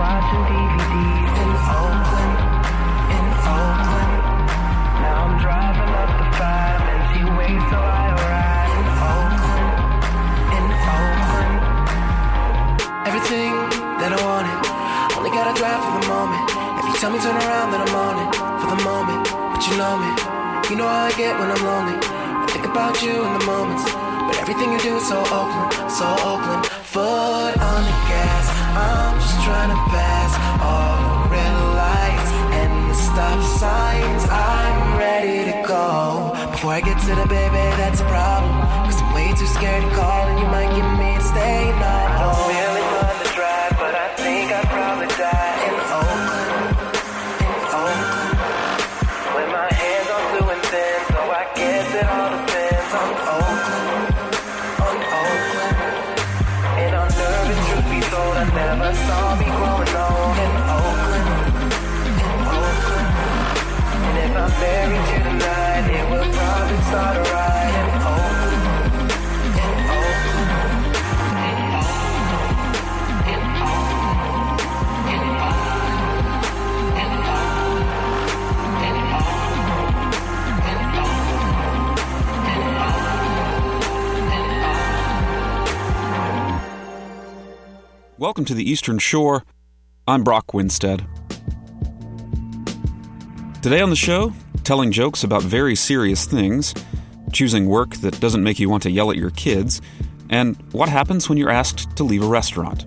watching DVDs in Oakland, in Oakland. Now I'm driving up the five and she waits so I arrive in Oakland, in Oakland. Everything that I wanted, only gotta drive for the moment. If you tell me turn around, then I'm on it for the moment. But you know me, you know how I get when I'm lonely. I think about you in the moments, but everything you do is so Oakland, so Oakland. Foot on the gas, I'm just trying to pass all the red lights and the stop signs. I'm ready to go. Before I get to the baby, that's a problem. Cause I'm way too scared to call, and you might get me to stay. No, I don't really mind the drive, but I think I'd probably die saw me growing old in Oakland, in Oakland. And if I married you tonight, it would probably start a ride Welcome to the Eastern Shore. I'm Brock Winstead. Today on the show, telling jokes about very serious things, choosing work that doesn't make you want to yell at your kids, and what happens when you're asked to leave a restaurant.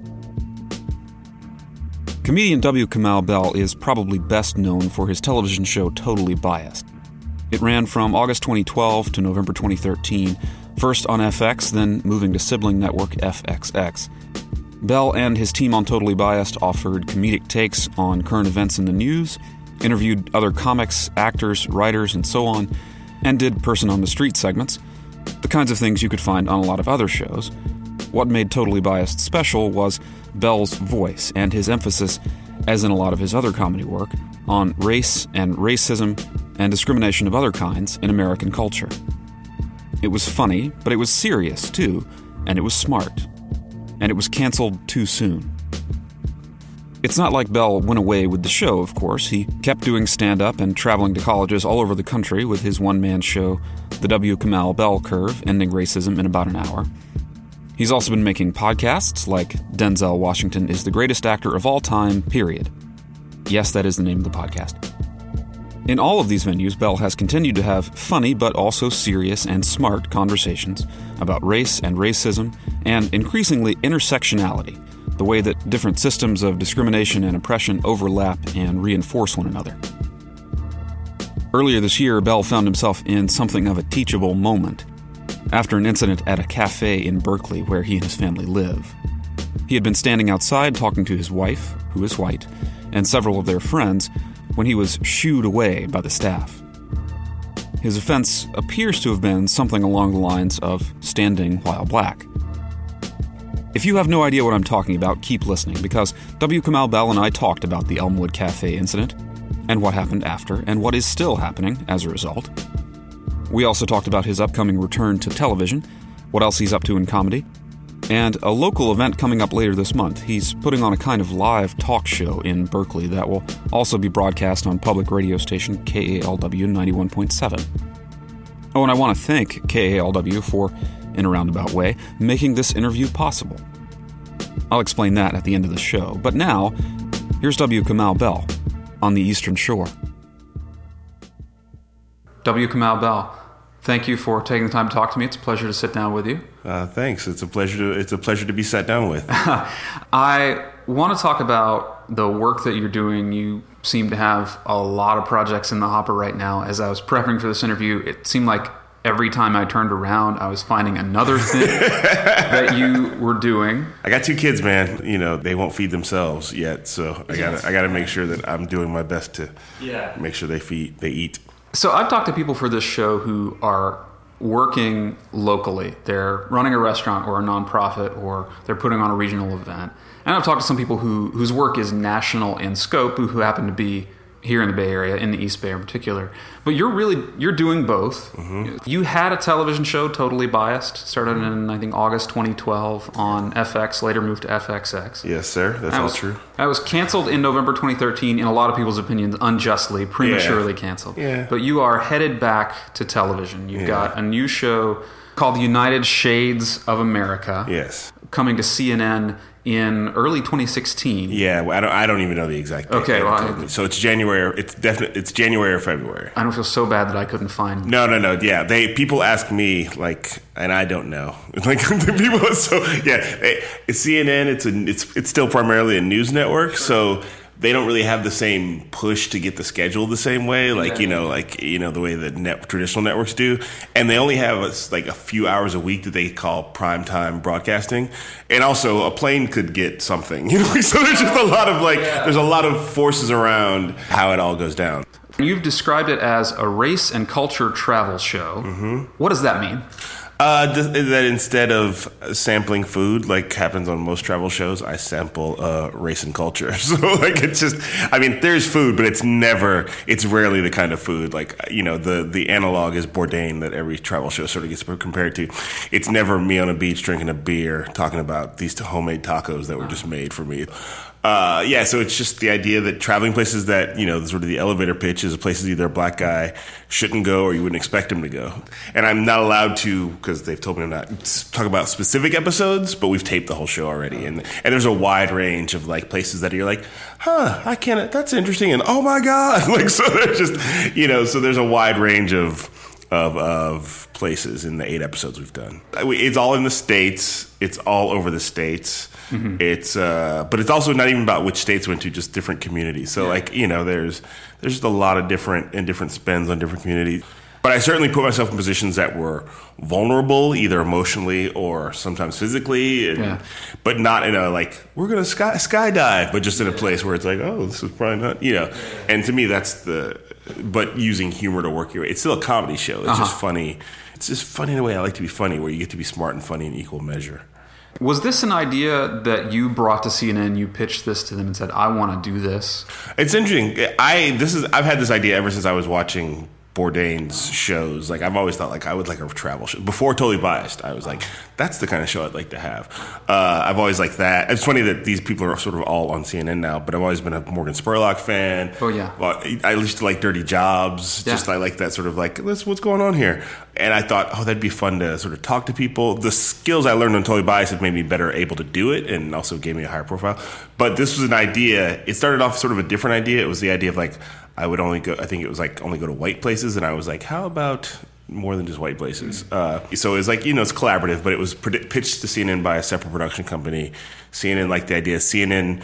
Comedian W. Kamau Bell is probably best known for his television show Totally Biased. It ran from August 2012 to November 2013, first on FX, then moving to sibling network FXX. Bell and his team on Totally Biased offered comedic takes on current events in the news, interviewed other comics, actors, writers, and so on, and did person on the street segments, the kinds of things you could find on a lot of other shows. What made Totally Biased special was Bell's voice and his emphasis, as in a lot of his other comedy work, on race and racism and discrimination of other kinds in American culture. It was funny, but it was serious too, and it was smart and it was canceled too soon. It's not like Bell went away with the show, of course. He kept doing stand up and traveling to colleges all over the country with his one man show, The W. Kamau Bell Curve Ending Racism in About an Hour. He's also been making podcasts like Denzel Washington is the greatest actor of all time, period. Yes, that is the name of the podcast. In all of these venues, Bell has continued to have funny but also serious and smart conversations about race and racism and increasingly intersectionality, the way that different systems of discrimination and oppression overlap and reinforce one another. Earlier this year, Bell found himself in something of a teachable moment after an incident at a cafe in Berkeley where he and his family live. He had been standing outside talking to his wife, who is white, and several of their friends when he was shooed away by the staff. His offense appears to have been something along the lines of standing while black. If you have no idea what I'm talking about, keep listening because W. Kamau Bell and I talked about the Elmwood Cafe incident and what happened after and what is still happening as a result. We also talked about his upcoming return to television, what else he's up to in comedy, and a local event coming up later this month. He's putting on a kind of live talk show in Berkeley that will also be broadcast on public radio station KALW 91.7. Oh, and I want to thank KALW for, in a roundabout way, making this interview possible. I'll explain that at the end of the show, but now, here's W. Kamau Bell on the Eastern Shore. W. Kamau Bell, thank you for taking the time to talk to me. It's a pleasure to sit down with you. Uh, thanks. It's a pleasure to it's a pleasure to be sat down with. I want to talk about the work that you're doing. You seem to have a lot of projects in the hopper right now. As I was prepping for this interview, it seemed like every time I turned around, I was finding another thing that you were doing. I got two kids, man. You know they won't feed themselves yet, so I got to I got to make sure that I'm doing my best to Yeah. make sure they feed they eat. So I've talked to people for this show who are working locally. They're running a restaurant or a nonprofit or they're putting on a regional event. And I've talked to some people who whose work is national in scope who, who happen to be here in the Bay Area, in the East Bay in particular. But you're really you're doing both. Mm-hmm. You had a television show, Totally Biased, started in I think August 2012 on FX, later moved to FXX. Yes, sir. That's That all true. That was canceled in November 2013. In a lot of people's opinions, unjustly, prematurely canceled. Yeah. But you are headed back to television. You've Yeah. got a new show called United Shades of America. Yes. Coming to CNN in early 2016. Yeah, well, I don't. I don't even know the exact. Date Okay, well, I- so it's January. It's definitely it's January or February. I don't feel so bad that I couldn't find. No, no, no. Yeah, they people ask me like, and I don't know. Like the people. So yeah, it's CNN. It's a it's it's still primarily a news network. So they don't really have the same push to get the schedule the same way. Like you know, like you know the way that net, traditional networks do. And they only have us like a few hours a week that they call prime time broadcasting. And also, a plane could get something. You know, so there's just a lot of like there's a lot of forces around how it all goes down. You've described it as a race and culture travel show. Mm-hmm. What does that mean? Uh, th- that instead of sampling food, like happens on most travel shows, I sample uh, race and culture. So, like, it's just, I mean, there's food, but it's never, it's rarely the kind of food. Like, you know, the the analog is Bourdain that every travel show sort of gets compared to. It's never me on a beach drinking a beer, talking about these homemade tacos that were just made for me. Uh, yeah, so it's just the idea that traveling places that, you know, sort of the elevator pitch is places either a black guy shouldn't go or you wouldn't expect him to go. And I'm not allowed to, because they've told me I'm not, talk about specific episodes, but we've taped the whole show already. And, and there's a wide range of like places that you're like, huh, I can't, that's interesting. And oh my God. Like, so there's just, you know, so there's a wide range of, of, of places in the eight episodes we've done. It's all in the states. It's all over the states. It's uh, but it's also not even about which states went to, just different communities. So like you know, there's there's just a lot of different and different spends on different communities. But I certainly put myself in positions that were vulnerable, either emotionally or sometimes physically, and, Yeah. but not in a like we're gonna sky skydive, but just in a place where it's like, oh, this is probably not, you know. And to me, that's the but using humor to work your way. It's still a comedy show. It's just funny. It's just funny in a way I like to be funny, where you get to be smart and funny in equal measure. Was this an idea that you brought to CNN? You pitched this to them and said, "I want to do this." It's interesting. I this is I've had this idea ever since I was watching Bourdain's shows. Like I've always thought like I would like a travel show. Before Totally Biased, I was like, that's the kind of show I'd like to have. Uh, I've always liked that. It's funny that these people are sort of all on CNN now, but I've always been a Morgan Spurlock fan. Oh, yeah. Well, I used to like Dirty Jobs. Yeah. Just I like that sort of like let's what's going on here. And I thought, oh, that'd be fun to sort of talk to people. The skills I learned on Totally Biased have made me better able to do it, and also gave me a higher profile. But this was an idea. It started off sort of a different idea. It was the idea of like I would only go. I think it was like only go to white places, and I was like, how about more than just white places? Uh, so it was like you know it's collaborative, but it was predi- pitched to CNN by a separate production company. CNN liked the idea. CNN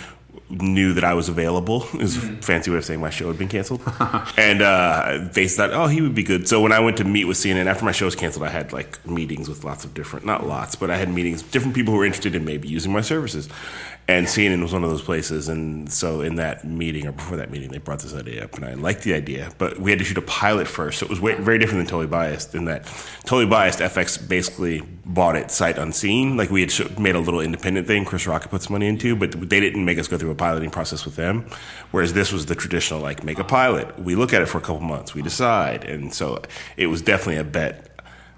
knew that I was available. Is a fancy way of saying my show had been canceled, and uh, they thought, oh, he would be good. So when I went to meet with CNN after my show was canceled, I had like meetings with lots of different, not lots, but I had meetings, different people who were interested in maybe using my services. And CNN was one of those places. And so in that meeting or before that meeting, they brought this idea up, and I liked the idea. But we had to shoot a pilot first, so it was way, very different than Totally Biased. In that Totally Biased, FX basically bought it sight unseen. Like we had made a little independent thing. Chris Rock put some money into, but they didn't make us go through a piloting process with them. Whereas this was the traditional, like make a pilot. We look at it for a couple months, we decide, and so it was definitely a bet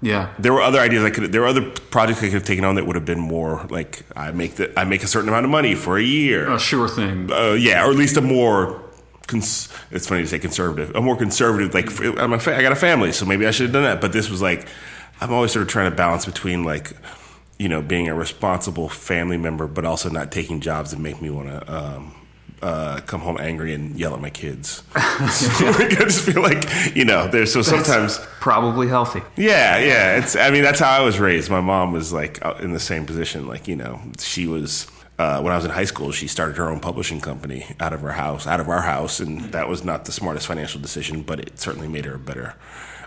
Yeah. there were other ideas I could. There were other projects I could have taken on that would have been more like I make the I make a certain amount of money for a year. A sure thing. Uh, yeah, or at least a more. Cons- it's funny to say conservative. A more conservative, like I'm a fa- I got a family, so maybe I should have done that. But this was like, I'm always sort of trying to balance between like, you know, being a responsible family member, but also not taking jobs that make me want to um, uh, come home angry and yell at my kids. so, I just feel like you know, there's so sometimes. Probably healthy. Yeah, yeah. It's. I mean, that's how I was raised. My mom was like in the same position. Like you know, she was. Uh, when I was in high school, she started her own publishing company out of her house, out of our house, and that was not the smartest financial decision, but it certainly made her a better.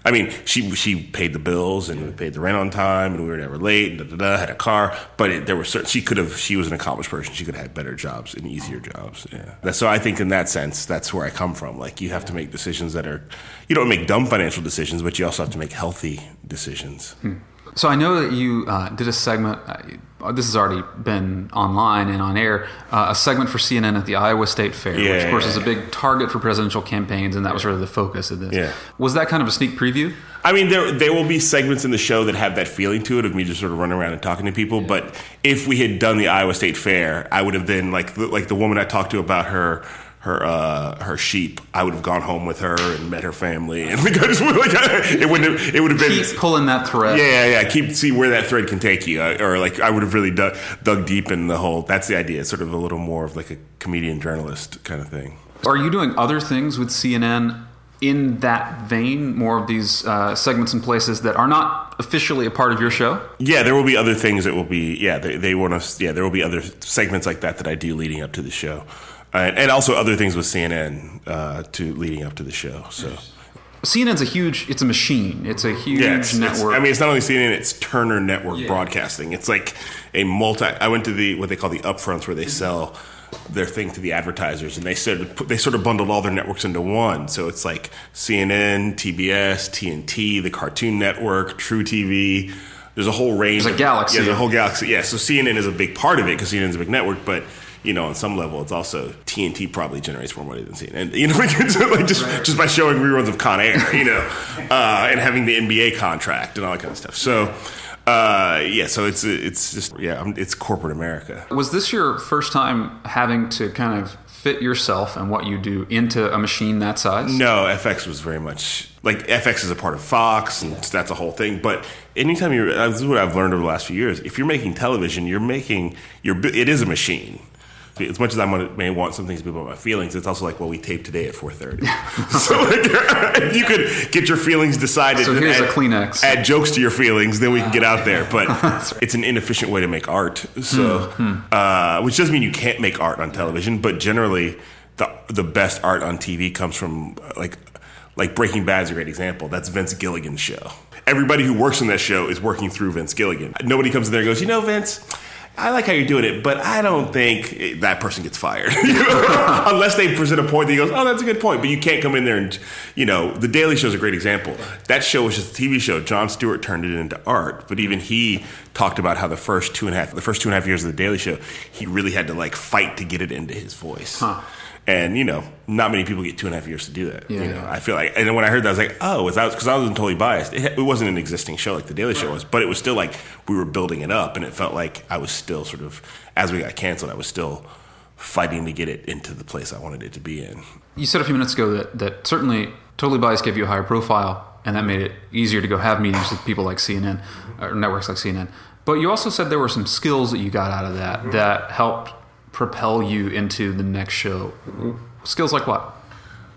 I mean, she she paid the bills and we paid the rent on time, and we were never late. And da, da, da, had a car, but it, there were certain, she could have. She was an accomplished person. She could have had better jobs and easier jobs. Yeah. That's- So I think in that sense, that's where I come from. Like you have to make decisions that are. You don't make dumb financial decisions, but you also have to make healthy decisions. Hmm. So I know that you uh, did a segment. Uh, this has already been online and on air. Uh, a segment for CNN at the Iowa State Fair, Yeah, which of course yeah, is a big target for presidential campaigns, and that was sort of the focus of this. Yeah. Was that kind of a sneak preview? I mean, there there will be segments in the show that have that feeling to it of me just sort of running around and talking to people. But if we had done the Iowa State Fair, I would have been like the, like the woman I talked to about her her uh, her sheep. I would have gone home with her and met her family, and like, I just would like it wouldn't have, it would have been Keep pulling that thread. yeah, yeah, yeah. Keep see where that thread can take you, uh, or like I would have really dug, dug deep in the whole. That's the idea. It's sort of a little more of like a comedian journalist kind of thing. Are you doing other things with CNN in that vein? More of these uh, segments and places that are not officially a part of your show? Yeah, there will be other things that will be. Yeah, they, they want us. Yeah, there will be other segments like that that I do leading up to the show, uh, and also other things with CNN uh, to leading up to the show. So CNN's a huge. It's a machine. It's a huge yeah, it's, it's- network. I mean, it's not only CNN; it's Turner Network Broadcasting. It's like a multi. I went to the what they call the upfronts where they sell their thing to the advertisers, and they said they sort of bundled all their networks into one. So it's like CNN, TBS, TNT, the Cartoon Network, truTV. There's a whole range. There's a of- galaxy. Yeah, there's a whole galaxy. Yeah, so CNN is a big part of it because CNN is a big network, but. You know, on some level, it's also TNT probably generates more money than CNN. And you know, like, it's like just just by showing reruns of Con Air, you know, uh, and having the NBA contract and all that kind of stuff. So, uh, yeah, so it's it's just yeah, um, it's corporate America. Was this your first time having to kind of fit yourself and what you do into a machine that size? No, FX was very much like FX is a part of Fox, and that's a whole thing. But anytime you're, uh, this is what I've learned over the last few years. If you're making television, you're making you're it is a machine. As much as I may want some things to be about my feelings, it's also like, well, we tape today at 4:30. so like, if you could get your feelings decided, So here's a add, Kleenex. add jokes to your feelings, then we can get out there. But it's an inefficient way to make art. So, Hmm, uh, which doesn't mean you can't make art on television, but generally, the the best art on TV comes from uh, like like Breaking Bad is a great example. That's Vince Gilligan's show. Everybody who works in that show is working through Vince Gilligan. Nobody comes in there and goes, you know, Vince. I like how you're doing it, but I don't think that person gets fired. Unless they present a point that he goes, oh, that's a good point. But you can't come in there and, you know, The Daily Show is a great example. That show was just a TV show. Jon Stewart turned it into art. But even he talked about how the first two and a half, the first two and a half years of The Daily Show, he really had to like fight to get it into his voice. And you know, not many people get two and a half years to do that. Yeah, you know, yeah. I feel like, and then when I heard that, I was like, oh, was because I wasn't totally biased? It, it wasn't an existing show like the Daily Show was, but it was still like we were building it up, and it felt like I was still sort of, as we got canceled, I was still fighting to get it into the place I wanted it to be in. You said a few minutes ago that, that certainly Totally Biased gave you a higher profile, and that made it easier to go have meetings with people like CNN, or networks like CNN. But you also said there were some skills that you got out of that that helped propel you into the next show. Skills like what?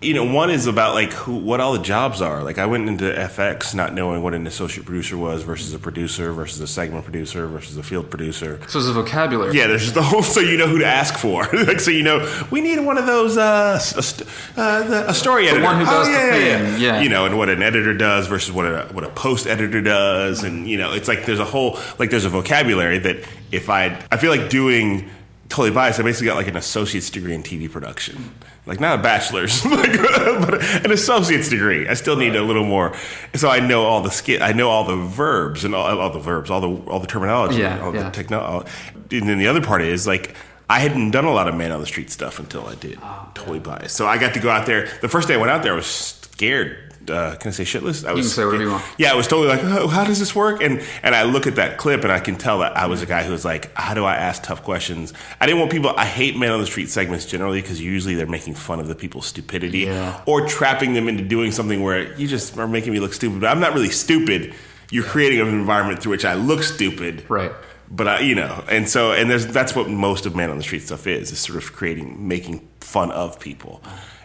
You know, one is about like who, what all the jobs are. Like I went into FX not knowing what an associate producer was versus a producer versus a segment producer versus a field producer. So there's a vocabulary. Yeah, there's just the whole so you know who to ask for. like so you know we need one of those uh, a, st- uh the, a story editor. one who does oh, the yeah, yeah, yeah. You know, and what an editor does versus what a what a post editor does, and you know, it's like there's a whole like there's a vocabulary that if I I feel like doing totally biased, I basically got like an associate's degree in TV production. Like not a bachelor's, like, but an associate's degree. I still need a little more, so I know all the skill. I know all the verbs and all, all the verbs, all the all the terminology, Yeah, all yeah. the technology. And then the other part is like I hadn't done a lot of man on the street stuff until I did ah, totally biased. So I got to go out there. The first day I went out there, I was scared. Uh, can I say shitless? I was, can say whatever you want. Yeah, I was totally like, oh, how does this work? And and I look at that clip and I can tell that I was a guy who was like, how do I ask tough questions? I didn't want people. I hate man on the street segments generally because usually they're making fun of the people's stupidity Yeah. or trapping them into doing something where you just are making me look stupid. But I'm not really stupid. You're creating an environment through which I look stupid Right. but I, you know, and so and there's that's what most of man on the street stuff is is sort of creating making fun of people,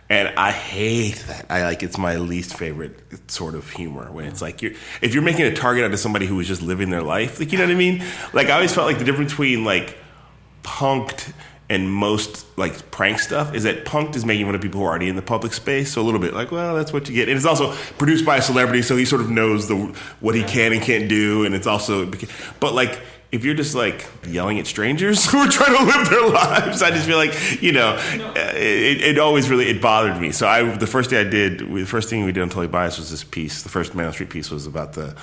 and I hate that. I like it's my least favorite sort of humor when it's like you're if you're making a target out of somebody who was just living their life, like you know what I mean. Like I always felt like the difference between like Punk'd and most like prank stuff is that Punk'd is making fun of people who are already in the public space. So a little bit like, well, that's what you get. And it's also produced by a celebrity, so he sort of knows the what he can and can't do. And it's also, but like if you're just like yelling at strangers who are trying to live their lives, I just feel like you know, uh, it, it always really it bothered me. So I the first day I did, the first thing we did on Totally Biased was this piece. The first Man on Street piece was about the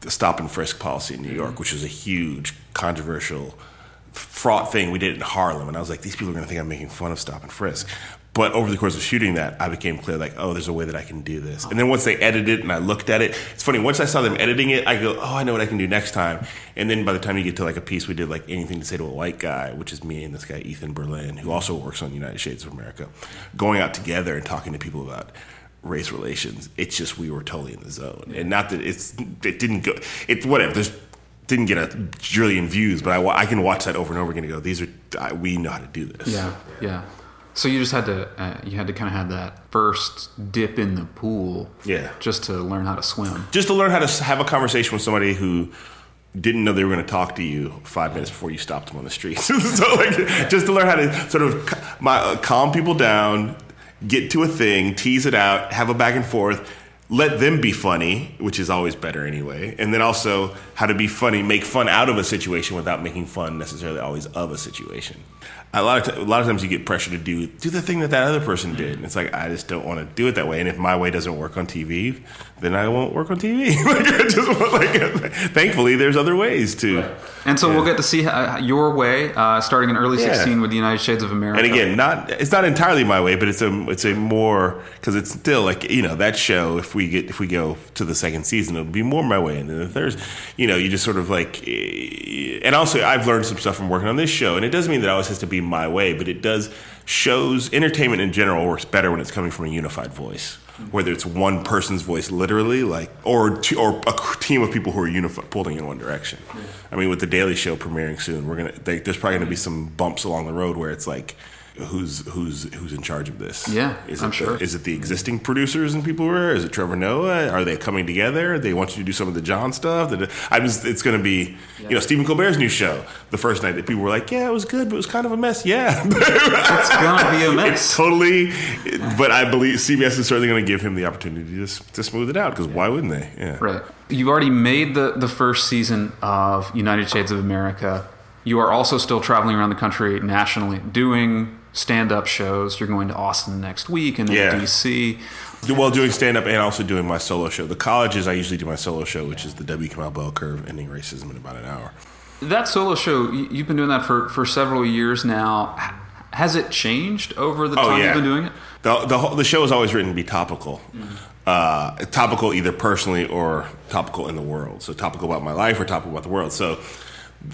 the stop and frisk policy in New York, mm-hmm. which was a huge, controversial, fraught thing we did in Harlem. And I was like, these people are going to think I'm making fun of stop and frisk. But over the course of shooting that, I became clear, like, oh, there's a way that I can do this. And then once they edited it and I looked at it, it's funny. Once I saw them editing it, I go, oh, I know what I can do next time. And then by the time you get to like a piece, we did like anything to say to a white guy, which is me and this guy Ethan Berlin, who also works on United Shades of America, going out together and talking to people about race relations. It's just we were totally in the zone, and not that it's it didn't go. It whatever. There's didn't get a trillion views, but I, I can watch that over and over again and go, these are I, we know how to do this. Yeah, yeah. So you just had to uh, you had to kind of have that first dip in the pool, Yeah. just to learn how to swim. just to learn how to have a conversation with somebody who didn't know they were going to talk to you five minutes before you stopped them on the street. so like, just to learn how to sort of my, uh, calm people down, get to a thing, tease it out, have a back and forth. Let them be funny, which is always better anyway. And then also how to be funny, make fun out of a situation without making fun necessarily always of a situation. A lot of t- a lot of times you get pressure to do do the thing that that other person did. And it's like I just don't want to do it that way. And if my way doesn't work on TV, then I won't work on TV. like, I just want, like, thankfully, there's other ways to. And so we'll get to see uh, your way uh, starting in early Yeah. 16 with the United Shades of America. And again, not it's not entirely my way, but it's a it's a more because it's still like you know that show. If we get if we go to the second season, it'll be more my way. And then the third, you know, you just sort of like, eh, and also I've learned some stuff from working on this show, and it doesn't mean that it always has to be my way, but it does shows entertainment in general works better when it's coming from a unified voice. Whether it's one person's voice, literally, like, or two, or a team of people who are unified, pulling in one direction. I mean, with the Daily Show premiering soon, we're gonna they, there's probably gonna be some bumps along the road where it's like, who's who's who's in charge of this? Yeah, is I'm it sure. The, is it the existing producers and people who are? Is it Trevor Noah? Are they coming together? They want you to do some of the John stuff. That I'm it's going to be, you know, Stephen Colbert's new show. The first night that people were like, yeah, it was good, but it was kind of a mess. Yeah, it's gonna be a it's mess. totally. But I believe CBS is certainly going to give him the opportunity to to smooth it out because why wouldn't they? Yeah. Right. You've already made the, the first season of United Shades of America. You are also still traveling around the country nationally doing stand up shows. You're going to Austin next week and then Yeah. DC. Well, doing stand up and also doing my solo show. The colleges, I usually do my solo show, which is the W. Kamau Bell Curve, ending racism in about an hour. That solo show, you've been doing that for, for several years now. Has it changed over the oh, time you've been doing it? The the, the show is always written to be topical, uh, topical either personally or topical in the world. So topical about my life or topical about the world. So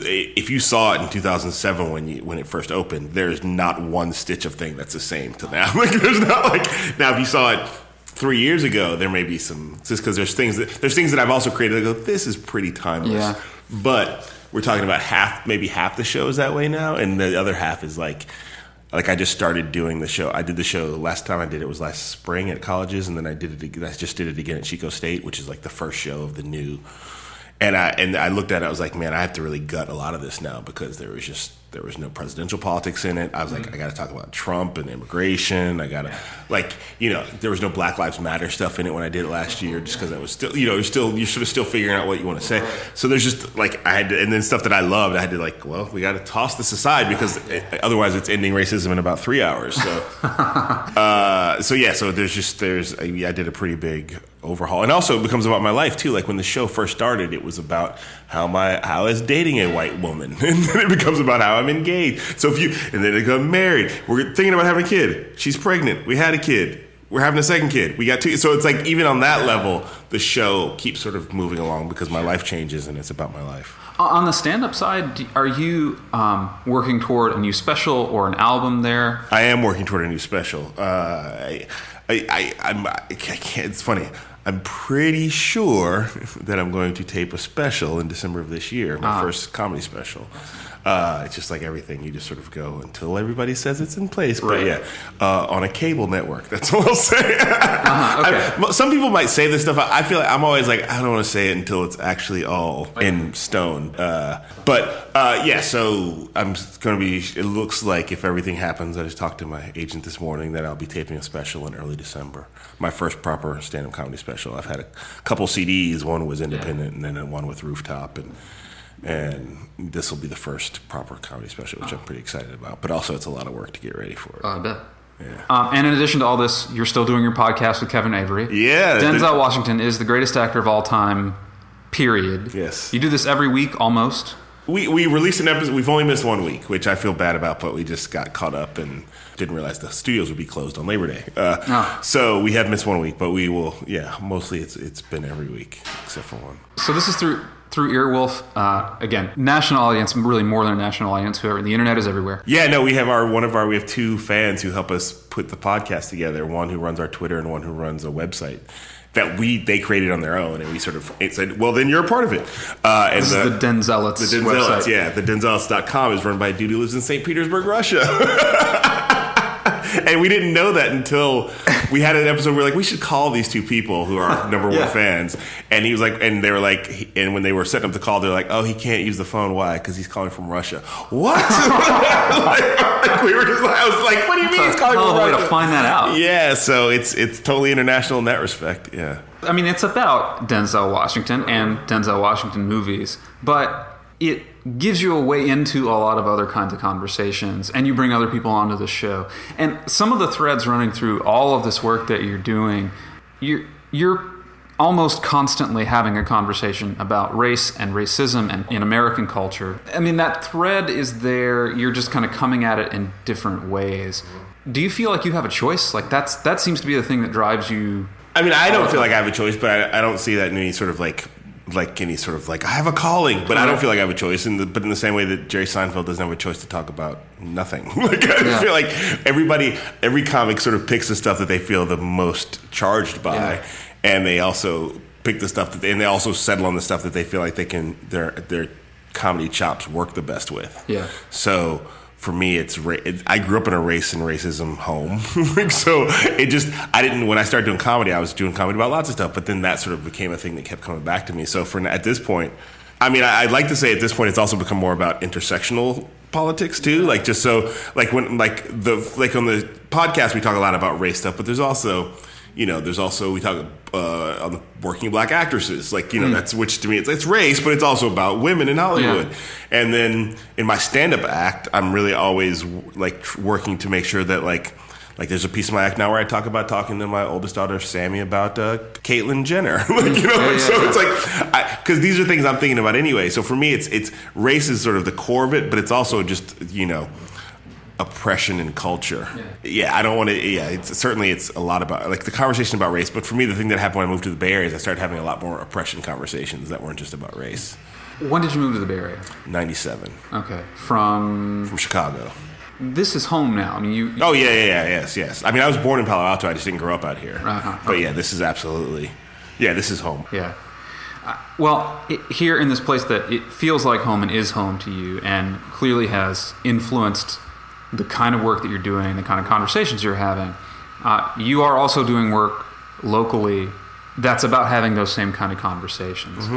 if you saw it in 2007 when you when it first opened, there's not one stitch of thing that's the same to now. Like there's not like now if you saw it. Three years ago, there may be some just because there's things that there's things that I've also created. that go, this is pretty timeless. Yeah. But we're talking about half, maybe half the show is that way now, and the other half is like, like I just started doing the show. I did the show last time I did it was last spring at colleges, and then I did it. I just did it again at Chico State, which is like the first show of the new. And I and I looked at it. I was like, man, I have to really gut a lot of this now because there was just there was no presidential politics in it. I was like, I got to talk about Trump and immigration. I got to like you know there was no Black Lives Matter stuff in it when I did it last year, just because I was still you know you're still you're sort of still figuring out what you want to say. So there's just like I had to, and then stuff that I loved. I had to like, well, we got to toss this aside because it, otherwise it's ending racism in about three hours. So uh, so yeah, so there's just there's I did a pretty big overhaul, and also it becomes about my life too. Like when the show first started, it was about how my how I was dating a white woman, and then it becomes about how I'm engaged. So if you and then it got married, we're thinking about having a kid. She's pregnant. We had a kid. We're having a second kid. We got two. So it's like even on that level, the show keeps sort of moving along because my life changes, and it's about my life. On the stand up side, are you um, working toward a new special or an album there? I am working toward a new special. Uh, I, I, I, I'm, I can't, it's funny. I'm pretty sure that I'm going to tape a special in December of this year, my ah. first comedy special. Uh, it's just like everything; you just sort of go until everybody says it's in place. But Right. yeah, uh, on a cable network. That's all I'll say. okay. I- some people might say this stuff. I I feel like I'm always like I don't want to say it until it's actually all in stone. Uh, but uh, yeah, so I'm going to be. It looks like if everything happens, I just talked to my agent this morning that I'll be taping a special in early December. My first proper stand-up comedy special. I've had a couple CDs. One was independent, and then one with Rooftop, and and this will be the first proper comedy special, which I'm pretty excited about. But also, it's a lot of work to get ready for it. I bet. Um, and in addition to all this, you're still doing your podcast with Kevin Avery. Yeah, Denzel the- Washington is the greatest actor of all time. period. Yes. You do this every week almost. We we released an episode. We've only missed one week, which I feel bad about, but we just got caught up and didn't realize the studios would be closed on Labor Day. Uh, Oh. So we have missed one week, but we will. Yeah, mostly it's it's been every week except for one. So this is through through Earwolf. Uh, again, national audience, really more than a national audience. Whoever the internet is everywhere. Yeah, no, we have our one of our we have two fans who help us put the podcast together. One who runs our Twitter and one who runs a website that we they created on their own, and we sort of it said, well, then you're a part of it. Uh, and This is the Denzelites The website. yeah. The Denzelites.com is run by a dude who lives in St. Petersburg, Russia. and we didn't know that until we had an episode where like we should call these two people who are number one Yeah. fans. And he was like, and they were like, and when they were setting up the call, they're like, oh, he can't use the phone. Why? Because he's calling from Russia. What? like, like, we were just like, I was like, what do you mean he's calling from way Russia? to find that out. yeah, so it's it's totally international in that respect. Yeah. I mean, it's about Denzel Washington and Denzel Washington movies, but it gives you a way into a lot of other kinds of conversations, and you bring other people onto the show. And some of the threads running through all of this work that you're doing, you're you're almost constantly having a conversation about race and racism and in American culture. I mean, that thread is there. You're just kind of coming at it in different ways. Do you feel like you have a choice? Like that's that seems to be the thing that drives you I mean, I don't feel like I have a choice, but I, I don't see that in any sort of like like any sort of like I have a calling, but I don't feel like I have a choice. In the, but in the same way that Jerry Seinfeld doesn't have a choice to talk about nothing. like I Yeah. feel like everybody, every comic sort of picks the stuff that they feel the most charged by, Yeah. and they also pick the stuff that, they, and they also settle on the stuff that they feel like they can their their comedy chops work the best with. Yeah. So for me, it's ra- it, I grew up in a race and racism home, so it just I didn't when I started doing comedy, I was doing comedy about lots of stuff, but then that sort of became a thing that kept coming back to me. So for at this point, I mean, I, I'd like to say at this point, it's also become more about intersectional politics too. Like just so like when like the like on the podcast we talk a lot about race stuff, but there's also you know, there's also we talk uh, on the working black actresses, like you know, that's which to me it's, it's race, but it's also about women in Hollywood. Yeah. And then in my stand-up act, I'm really always like working to make sure that like like there's a piece of my act now where I talk about talking to my oldest daughter Sammy about uh, Caitlyn Jenner, like, you know. Yeah, yeah, so yeah. it's like because these are things I'm thinking about anyway. So for me, it's it's race is sort of the core of it, but it's also just you know oppression and culture. Yeah, I don't want to. Yeah, it's certainly it's a lot about like the conversation about race. But for me, the thing that happened when I moved to the Bay Area is I started having a lot more oppression conversations that weren't just about race. When did you move to the Bay Area? Ninety-seven Okay, from from Chicago. this is home now. I mean, you. Oh yeah, yeah, yeah, yes, yes. I mean, I was born in Palo Alto. I just didn't grow up out here. Uh-huh. But yeah, this is absolutely. Yeah, this is home. Yeah. Uh, well, it, here in this place that it feels like home and is home to you, and clearly has influenced the kind of work that you're doing, the kind of conversations you're having. Uh, you are also doing work locally that's about having those same kind of conversations.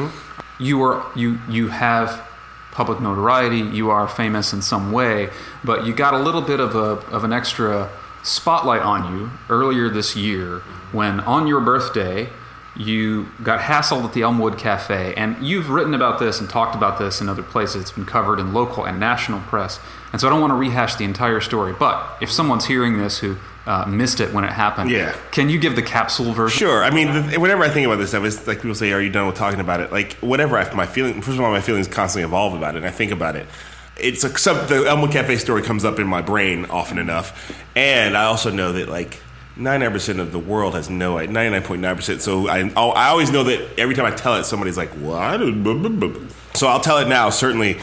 You are you you have public notoriety. You are famous in some way, but you got a little bit of a of an extra spotlight on you earlier this year when on your birthday you got hassled at the Elmwood Cafe, and you've written about this and talked about this in other places. It's been covered in local and national press, and so I don't want to rehash the entire story. But if someone's hearing this who uh, missed it when it happened, Yeah. can you give the capsule version? Sure. I mean, the, whenever I think about this stuff, it's like people say, "Are you done with talking about it?" Like whatever. I, my feeling. First of all, my feelings constantly evolve about it, and I think about it. It's a, the Elmwood Cafe story comes up in my brain often enough, and I also know that like. 99% of the world has no 99.9% so I, I always know that every time i tell it somebody's like what so i'll tell it now certainly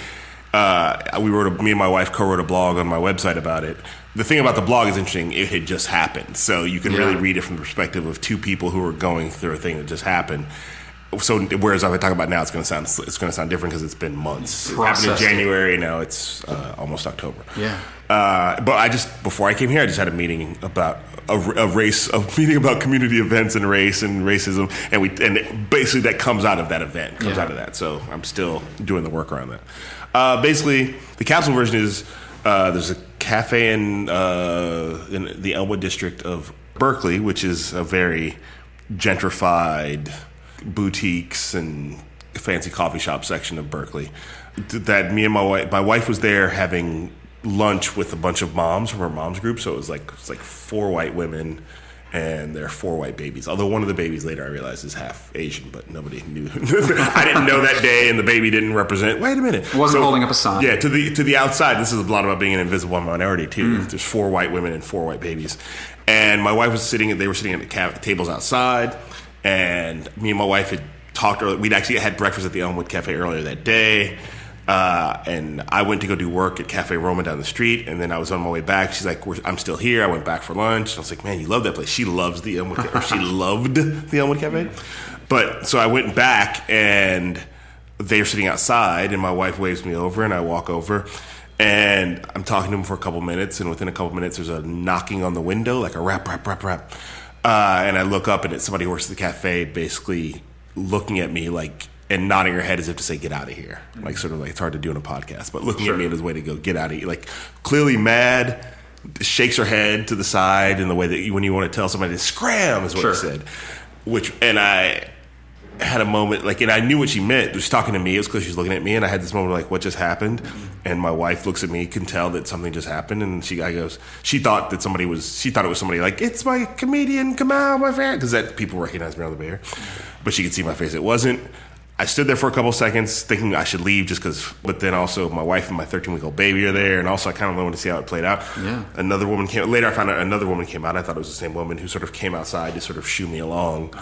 uh, we wrote a, me and my wife co-wrote a blog on my website about it the thing about the blog is interesting it had just happened so you can really read it from the perspective of two people who are going through a thing that just happened so whereas if I talk about it now, it's going to sound it's going to sound different because it's been months. It happened in. January. Now it's uh, almost October. Yeah. Uh, but I just before I came here, I just had a meeting about a, a race, a meeting about community events and race and racism, and we and basically that comes out of that event, comes Yeah. out of that. So I'm still doing the work around that. Uh, basically, the capsule version is uh, there's a cafe in uh, in the Elmwood district of Berkeley, which is a very gentrified boutiques and fancy coffee shop section of Berkeley. That me and my wife, my wife was there having lunch with a bunch of moms from her mom's group. So it was like it was like four white women and they're four white babies. Although one of the babies later I realized is half Asian, but nobody knew. I didn't know that day, and the baby didn't represent. Wait a minute, Wasn't holding up a sign. Yeah, to the to the outside. This is a lot about being an invisible minority too. Mm. There's four white women and four white babies, and my wife was sitting. They were sitting at the ca- tables outside, and me and my wife had talked. Earlier, we'd actually had breakfast at the Elmwood Cafe earlier that day. Uh, and I went to go do work at Cafe Roma down the street, and then I was on my way back. She's like, We're, "I'm still here." I went back for lunch. I was like, "Man, you love that place." She loves the Elmwood. Cafe. or she loved the Elmwood Cafe. But so I went back, and they're sitting outside, and my wife waves me over, and I walk over, and I'm talking to them for a couple minutes, and within a couple minutes, there's a knocking on the window, like a rap, rap, rap, rap, uh, and I look up, and it's somebody who works at the cafe, basically looking at me like and nodding her head as if to say, "Get out of here!" Like sort of like it's hard to do in a podcast, but looking at me in his way to go, "Get out of here!" Like clearly mad, shakes her head to the side in the way that you, when you want to tell somebody to scram is what Sure. he said. Which and I had a moment like, and I knew what she meant. She was talking to me. It was because she was looking at me, and I had this moment like, "What just happened?" And my wife looks at me, can tell that something just happened, and she I goes, she thought that somebody was, she thought it was somebody like, "It's my comedian Kamau, my fan," because that people recognize me on the bear, but she could see my face. It wasn't. I stood there for a couple seconds thinking I should leave just because, but then also my wife and my 13 week old baby are there, and also I kind of wanted to see how it played out. Yeah. Another woman came later. I found out another woman came out. I thought it was the same woman who sort of came outside to sort of shoo me along.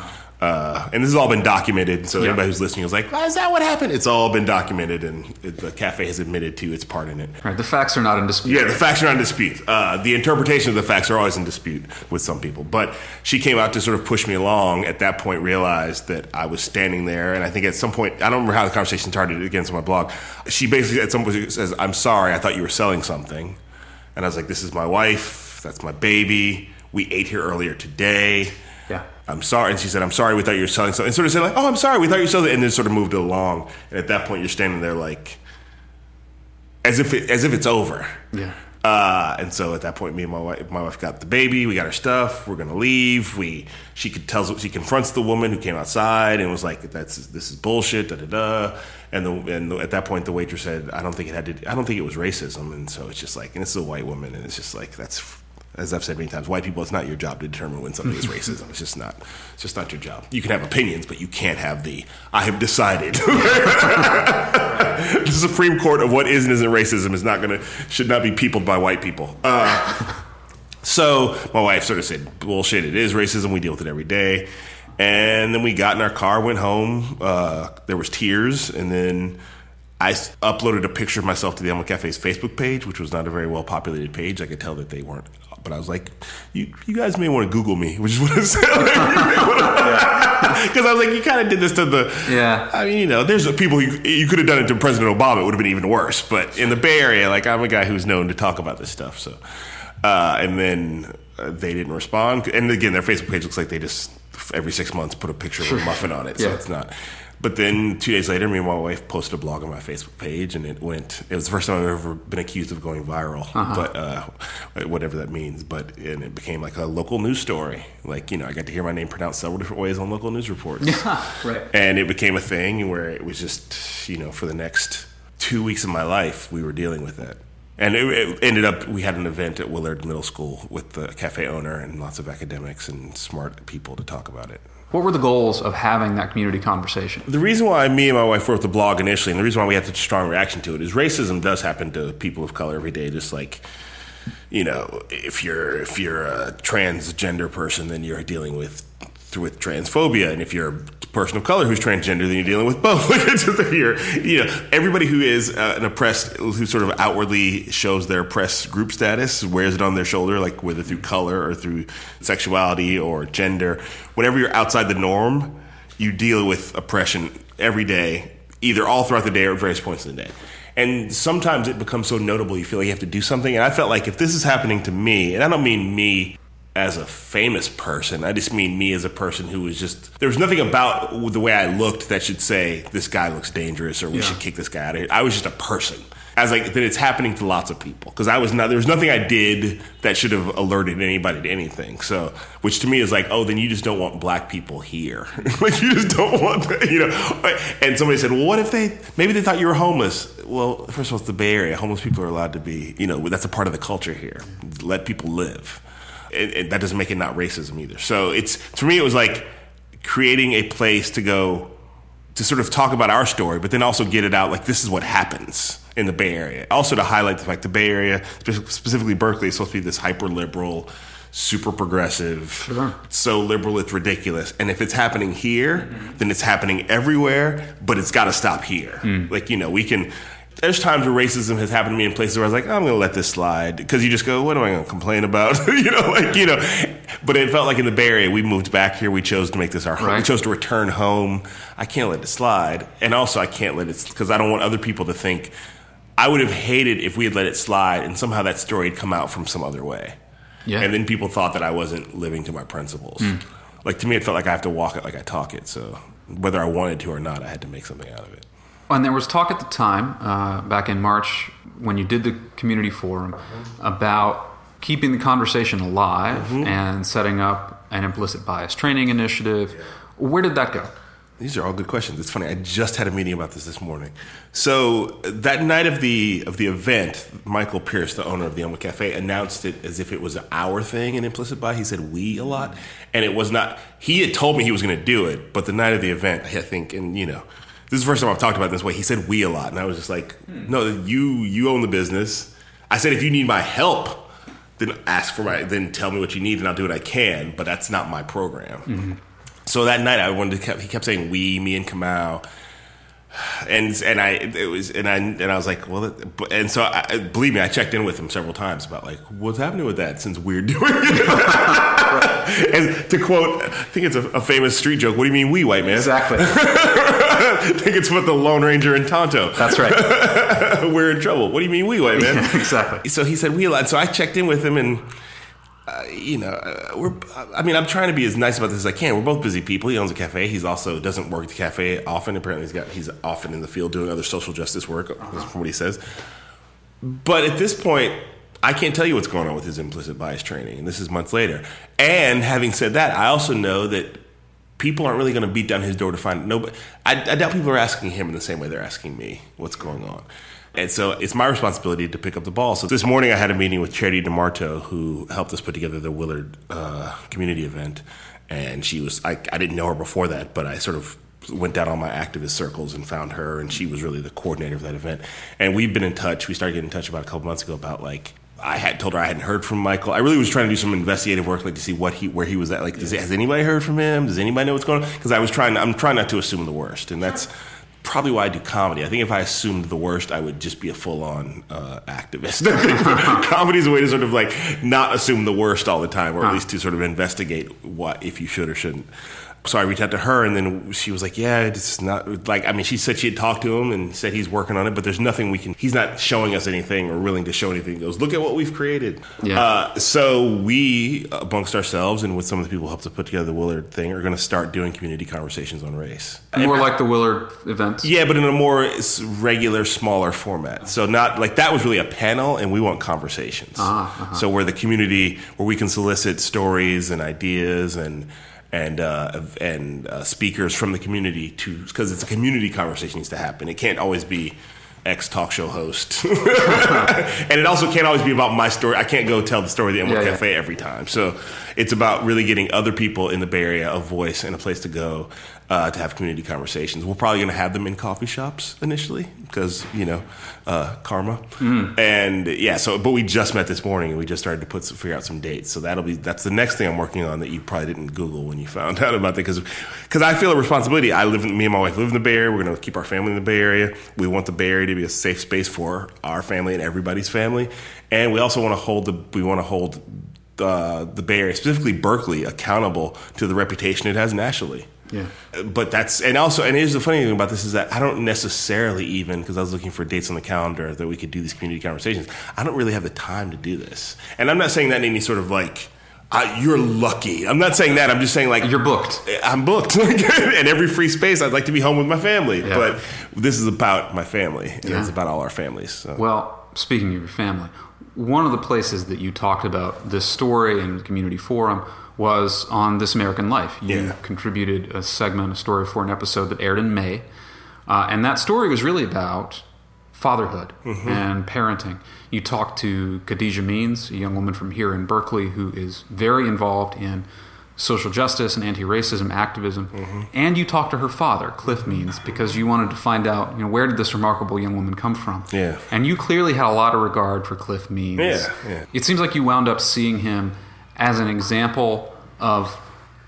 Uh, and this has all been documented. So Yeah. anybody who's listening is like, "Why is that what happened?" It's all been documented, and it, the cafe has admitted to its part in it. Right, the facts are not in dispute. Yeah, the facts are not in dispute. Uh, the interpretation of the facts are always in dispute with some people. But she came out to sort of push me along. At that point, realized that I was standing there, and I think at some point, I don't remember how the conversation started against my blog. She basically at some point says, "I'm sorry, I thought you were selling something," and I was like, "This is my wife. That's my baby. We ate here earlier today." I'm sorry. And she said, I'm sorry, we thought you were selling something. And sort of said, like, oh, I'm sorry, we thought you were selling. And then sort of moved it along. And at that point, you're standing there like, as if it, as if it's over. Yeah. Uh, and so at that point, me and my wife, my wife got the baby. We got our stuff. We're gonna leave. We she could tells she confronts the woman who came outside and was like, "That's this is bullshit." Da da da. And the, and the, at that point, the waitress said, "I don't think it had to. I don't think it was racism." And so it's just like, and this is a white woman, and it's just like that's. As I've said many times, white people, it's not your job to determine when something is racism. It's just not. It's just not your job. You can have opinions, but you can't have the "I have decided." the Supreme Court of what is and isn't racism is not going to should not be peopled by white people. Uh, so my wife sort of said, "Bullshit! It is racism. We deal with it every day." And then we got in our car, went home. Uh, there was tears, and then I uploaded a picture of myself to the Elmwood Cafe's Facebook page, which was not a very well populated page. I could tell that they weren't. But I was like, "You, you guys may want to Google me," which is what I said. Because I was like, "You kind of did this to the Yeah. I mean, you know, there's people you, you could have done it to President Obama. It would have been even worse. But in the Bay Area, like I'm a guy who's known to talk about this stuff. So, uh, and then uh, they didn't respond. And again, their Facebook page looks like they just every six months put a picture of a muffin on it. So Yeah. it's not. But then two days later, me and my wife posted a blog on my Facebook page, and it went. It was the first time I've ever been accused of going viral, but uh, whatever that means. But and it became like a local news story. Like you know, I got to hear my name pronounced several different ways on local news reports Right. and it became a thing where it was just you know for the next two weeks of my life we were dealing with it and it, it ended up we had an event at willard middle school with the cafe owner and lots of academics and smart people to talk about it What were the goals of having that community conversation? the reason why me and my wife wrote the blog initially and the reason why we had such a strong reaction to it is racism does happen to people of color every day just like you know if you're if you're a transgender person then you're dealing with with transphobia and if you're a person of color who's transgender then you're dealing with both you're you know everybody who is uh, an oppressed who sort of outwardly shows their oppressed group status wears it on their shoulder like whether through color or through sexuality or gender whenever you're outside the norm you deal with oppression every day, either all throughout the day or at various points in the day. And sometimes it becomes so notable you feel like you have to do something. And I felt like if this is happening to me, and I don't mean me as a famous person, I just mean me as a person who was just, there was nothing about the way I looked that should say, this guy looks dangerous or we Yeah. should kick this guy out of here. I was just a person. I was like, that it's happening to lots of people because I was not. There was nothing I did that should have alerted anybody to anything. So, which to me is like, oh, then you just don't want black people here. like you just don't want, that, you know. And somebody said, well, what if they maybe they thought you were homeless? Well, first of all, it's the Bay Area. Homeless people are allowed to be. You know, that's a part of the culture here. Let people live. And, and that doesn't make it not racism either. So it's for me, it was like creating a place to go to sort of talk about our story, but then also get it out like this is what happens in the Bay Area. Also to highlight the fact the Bay Area, specifically Berkeley, is supposed to be this hyper liberal, super progressive, Sure. so liberal it's ridiculous. And if it's happening here, mm-hmm. then it's happening everywhere, but it's got to stop here. Mm. Like you know, we can. There's times where racism has happened to me in places where I was like, oh, I'm going to let this slide because you just go, what am I going to complain about? you know, like you know. But it felt like in the Bay Area, we moved back here. We chose to make this our home. We chose to return home. I can't let it slide, and also I can't let it because I don't want other people to think. I would have hated if we had let it slide and somehow that story had come out from some other way. Yeah. And then people thought that I wasn't living to my principles. Hmm. Like to me, it felt like I have to walk it like I talk it. So whether I wanted to or not, I had to make something out of it. And there was talk at the time, uh, back in March, when you did the community forum, about keeping the conversation alive and setting up an implicit bias training initiative. Where did that go? These are all good questions. It's funny. I just had a meeting about this this morning. So that night of the of the event, Michael Pierce, the owner of the Elmwood Cafe, announced it as if it was our thing in implicit bias. He said we a lot, and it was not. He had told me he was going to do it, but the night of the event, I think, and you know, this is the first time I've talked about it this way. He said we a lot, and I was just like, no, you you own the business. I said if you need my help, then ask for my then tell me what you need, and I'll do what I can. But that's not my program. Mm-hmm. So that night, I wanted to kept, he kept saying we, me, and Kamau, and and I it was and I and I was like, well, and so I, believe me, I checked in with him several times about like what's happening with that since we're doing it. and to quote, I think it's a, a famous street joke. What do you mean, we white man? Exactly. I think it's what the Lone Ranger and Tonto. That's right. we're in trouble. What do you mean, we white man? exactly. So he said we. So I checked in with him, and uh, you know, uh, we're. I mean, I'm trying to be as nice about this as I can. We're both busy people. He owns a cafe. He's also doesn't work at the cafe often. Apparently, he's got he's often in the field doing other social justice work. From what he says. But at this point, I can't tell you what's going on with his implicit bias training, and this is months later. And having said that, I also know that people aren't really going to beat down his door to find nobody. I, I doubt people are asking him in the same way they're asking me what's going on. And so it's my responsibility to pick up the ball. So this morning I had a meeting with Charity DeMarto, who helped us put together the Willard uh, community event. And she was, I, I didn't know her before that, but I sort of went down all my activist circles and found her, and she was really the coordinator of that event. And we've been in touch. We started getting in touch about a couple months ago about like I had told her I hadn't heard from Michael. I really was trying to do some investigative work, like to see what he, where he was at. Like, does, has anybody heard from him? Does anybody know what's going on? Because I was trying. I'm trying not to assume the worst, and that's probably why I do comedy. I think if I assumed the worst, I would just be a full-on uh, activist. comedy is a way to sort of like not assume the worst all the time, or at least to sort of investigate what if you should or shouldn't. So I reached out to her, and then she was like, "Yeah, it's not like I mean." She said she had talked to him and said he's working on it, but there's nothing we can. He's not showing us anything or willing to show anything. He goes, "Look at what we've created." Yeah. Uh, so we, amongst ourselves, and with some of the people who helped to put together the Willard thing, are going to start doing community conversations on race. More like the Willard events. Yeah, but in a more regular, smaller format. So not like that was really a panel, and we want conversations. So where the community, where we can solicit stories and ideas and and uh, and uh, speakers from the community to because it's a community conversation needs to happen. It can't always be ex talk show host, and it also can't always be about my story. I can't go tell the story of the Elmwood Yeah, yeah. Cafe every time. So it's about really getting other people in the Bay Area a voice and a place to go uh, to have community conversations. We're probably going to have them in coffee shops initially because you know uh, karma. And yeah, so but we just met this morning and we just started to put some, figure out some dates. So that'll be that's the next thing I'm working on that you probably didn't Google when you found out about that because because I feel a responsibility. I live in, me and my wife live in the Bay Area. We're going to keep our family in the Bay Area. We want the Bay Area to be a safe space for our family and everybody's family. And we also want to hold the we want to hold uh, the Bay Area, specifically Berkeley, accountable to the reputation it has nationally. Yeah. But that's and also and here's the funny thing about this is that I don't necessarily even because I was looking for dates on the calendar that we could do these community conversations. I don't really have the time to do this, and I'm not saying that in any sort of like. Uh, you're lucky. I'm not saying that. I'm just saying like You're booked. I'm booked. and every free space, I'd like to be home with my family. Yeah. But this is about my family. And Yeah. It's about all our families. So. Well, speaking of your family, one of the places that you talked about this story in community forum was on This American Life. You Yeah. contributed a segment, a story for an episode that aired in May. Uh, and that story was really about fatherhood and parenting. You talked to Khadijah Means, a young woman from here in Berkeley who is very involved in social justice and anti-racism activism, and you talked to her father, Cliff Means, because you wanted to find out, you know, where did this remarkable young woman come from? Yeah. And you clearly had a lot of regard for Cliff Means. Yeah, yeah. It seems like you wound up seeing him as an example of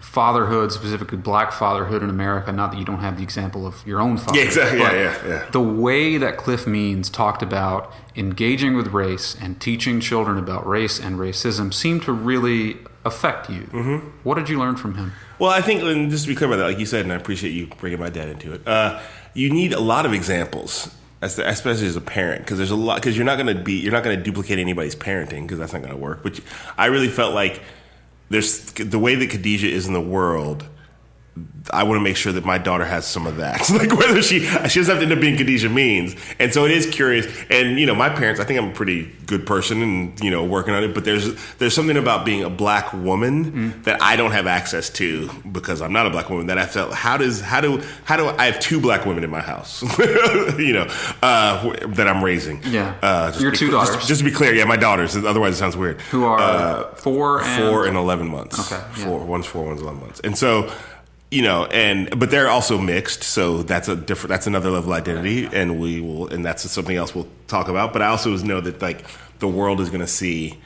fatherhood, specifically black fatherhood in America. Not that you don't have the example of your own father. Yeah, exactly. Yeah, yeah, yeah. The way that Cliff Means talked about engaging with race and teaching children about race and racism seemed to really affect you. Mm-hmm. What did you learn from him? Well, I think, and just to be clear about that, like you said, and I appreciate you bringing my dad into it. Uh, you need a lot of examples, as the, especially as a parent, because there's a lot. Because you're not going to be, you're not going to duplicate anybody's parenting, because that's not going to work. But I really felt like there's the way that Khadijah is in the world. I want to make sure that my daughter has some of that. like whether she she doesn't have to end up being Khadijah means. And so it is curious. And you know, my parents, I think I'm a pretty good person and you know, working on it, but there's there's something about being a black woman that I don't have access to because I'm not a black woman that I felt how does how do how do I have two black women in my house? you know, uh, that I'm raising. Yeah. Uh, just Your two just- daughters. Just, to be clear, yeah, my daughters. Otherwise it sounds weird. Who are Uh, four and four and 11 months. Okay, yeah. Four, one's four, one's 11 months. And so, you know, and, but they're also mixed. So that's a different, that's another level of identity. And we will, and that's something else we'll talk about. But I also know that like the world is going to see,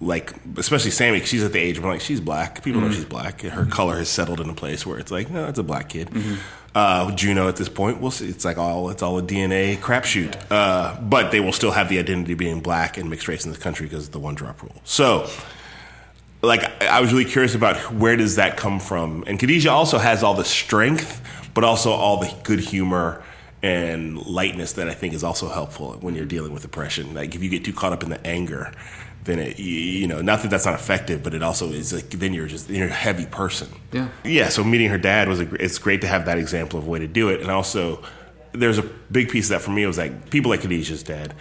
like, especially Sammy, she's at the age where like, she's black. People Mm-hmm. know she's black. Her color has settled in a place where it's like, no, it's a black kid. Mm-hmm. Uh, Juno at this point, we'll see. It's like all it's all a DNA crapshoot. Uh, but they will still have the identity being black and mixed race in this country because of the one drop rule. So, like I was really curious about where does that come from. And Khadijah also has all the strength, but also all the good humor and lightness that I think is also helpful when you're dealing with oppression. Like if you get too caught up in the anger, then it you, know not that that's not effective, but it also is like then you're just you're a heavy person. Yeah. Yeah. So meeting her dad was a, it's great to have that example of a way to do it, and also there's a big piece of that for me was like people like Khadijah's dad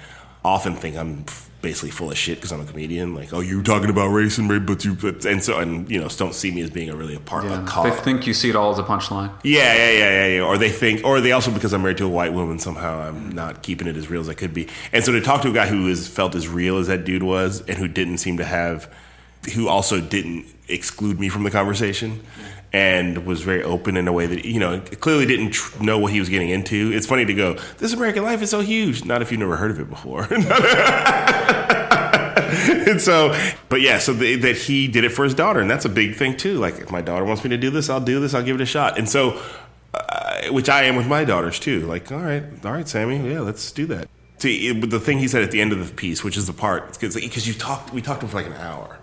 often think I'm basically full of shit because I'm a comedian. Like, oh, you're talking about race and race, but you, but, and so, and you know, don't see me as being a really a part of Yeah. a They think you see it all as a punchline. Yeah, yeah, yeah, yeah, yeah. Or they think, or they also because I'm married to a white woman, somehow I'm not keeping it as real as I could be. And so to talk to a guy who is felt as real as that dude was, and who didn't seem to have, who also didn't exclude me from the conversation, and was very open in a way that you know clearly didn't tr- know what he was getting into. It's funny to go, this American life is so huge. Not if you've never heard of it before. and so, but yeah, so the, that he did it for his daughter, and that's a big thing too. Like, if my daughter wants me to do this, I'll do this. I'll give it a shot. And so, uh, which I am with my daughters too. Like, all right, all right, Sammy, yeah, let's do that. See, it, the thing he said at the end of the piece, which is the part, because you talked, we talked to him for like an hour.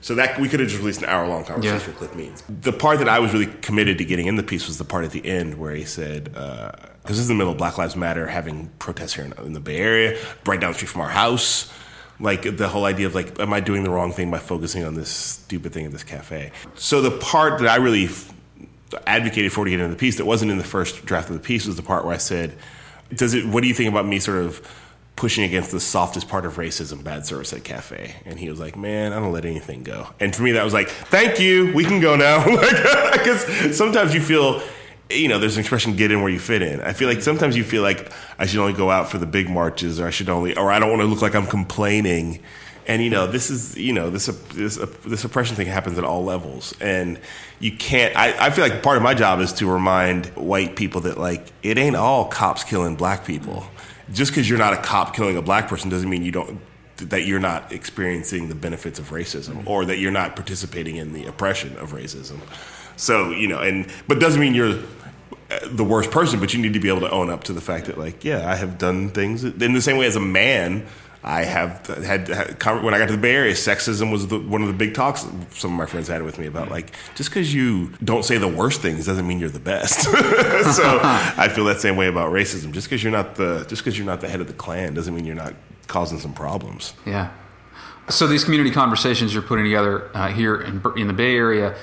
So that we could have just released an hour long conversation Yeah. with Cliff Means. The part that I was really committed to getting in the piece was the part at the end where he said, uh, because this is in the middle of Black Lives Matter having protests here in, in the Bay Area, right down the street from our house. Like the whole idea of like, am I doing the wrong thing by focusing on this stupid thing at this cafe? So the part that I really f- advocated for to get into the piece that wasn't in the first draft of the piece was the part where I said, "Does it? What do you think about me sort of pushing against the softest part of racism, bad service at cafe?" And he was like, "Man, I don't let anything go." And for me, that was like, "Thank you, we can go now," because sometimes you feel. You know, there's an expression "get in where you fit in." I feel like sometimes you feel like I should only go out for the big marches, or I should only, or I don't want to look like I'm complaining. And you know, this is you know this this this oppression thing happens at all levels, and you can't. I, I feel like part of my job is to remind white people that like it ain't all cops killing black people. Just because you're not a cop killing a black person doesn't mean you don't that you're not experiencing the benefits of racism mm-hmm. or that you're not participating in the oppression of racism. So you know, and but doesn't mean you're uh, the worst person, but you need to be able to own up to the fact that, like, yeah, I have done things in the same way as a man. I have had, had when I got to the Bay Area, sexism was the, one of the big talks some of my friends had with me about. Like, just because you don't say the worst things doesn't mean you're the best. so I feel that same way about racism. Just because you're not the just because you're not the head of the Klan doesn't mean you're not causing some problems. Yeah. So these community conversations you're putting together uh, here in, in the Bay Area,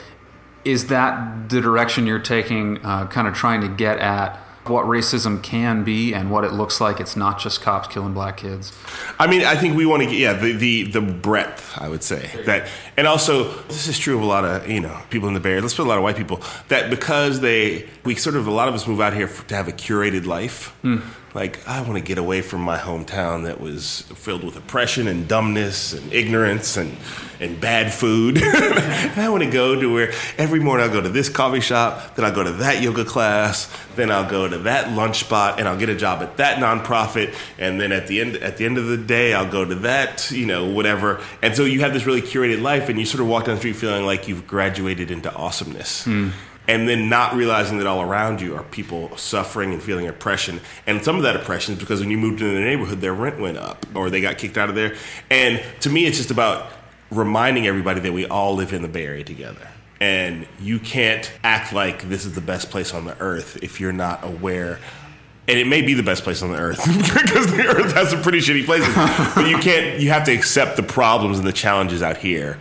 is that the direction you're taking, uh, kind of trying to get at what racism can be and what it looks like? It's not just cops killing black kids. I mean, I think we want to get yeah the, the the breadth. I would say that, and also this is true of a lot of you know people in the Bay Area. Let's put a lot of white people that because they we sort of a lot of us move out here f- to have a curated life. Hmm. Like, I want to get away from my hometown that was filled with oppression and dumbness and ignorance and, and bad food. and I want to go to where every morning I'll go to this coffee shop, then I'll go to that yoga class, then I'll go to that lunch spot, and I'll get a job at that nonprofit, and then at the end at the end of the day, I'll go to that, you know, whatever. And so you have this really curated life, and you sort of walk down the street feeling like you've graduated into awesomeness hmm. And then not realizing that all around you are people suffering and feeling oppression. And some of that oppression is because when you moved into the neighborhood, their rent went up or they got kicked out of there. And to me, it's just about reminding everybody that we all live in the Bay Area together. And you can't act like this is the best place on the earth if you're not aware. And it may be the best place on the earth because the earth has some pretty shitty places. but you can't, you have to accept the problems and the challenges out here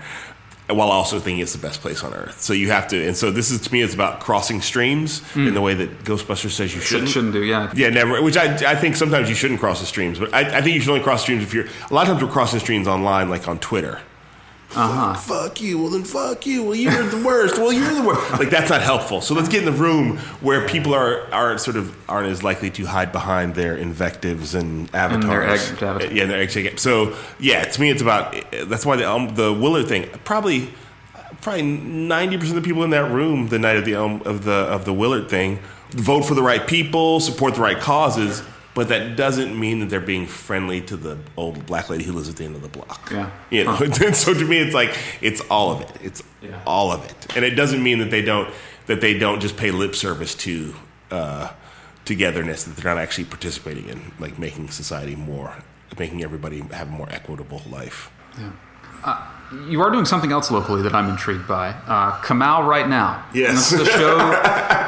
while also thinking it's the best place on earth. So you have to, and so this is to me, it's about crossing streams in the hmm. way that Ghostbusters says you shouldn't. Shouldn't do, yeah. Yeah, never. Which I, I think sometimes you shouldn't cross the streams, but I, I think you should only cross streams if you're. A lot of times we're crossing streams online, like on Twitter. Uh-huh. Fuck you. Well, then fuck you. Well, you're the worst. Well, you're the worst. Like that's not helpful. So let's get in the room where people are are sort of aren't as likely to hide behind their invectives and avatars. their egg- Yeah, their egg. So yeah, to me, it's about. That's why the um, the Willard thing probably probably ninety percent of the people in that room the night of the um, of the of the Willard thing vote for the right people, support the right causes, but that doesn't mean that they're being friendly to the old black lady who lives at the end of the block. Yeah. you know. And so to me, it's like it's all of it. It's Yeah. all of it, and it doesn't mean that they don't that they don't just pay lip service to. Uh, togetherness that they're not actually participating in like making society more making everybody have a more equitable life You are doing something else locally that I'm intrigued by. Uh, Kamau right now. Yes. And this is a show.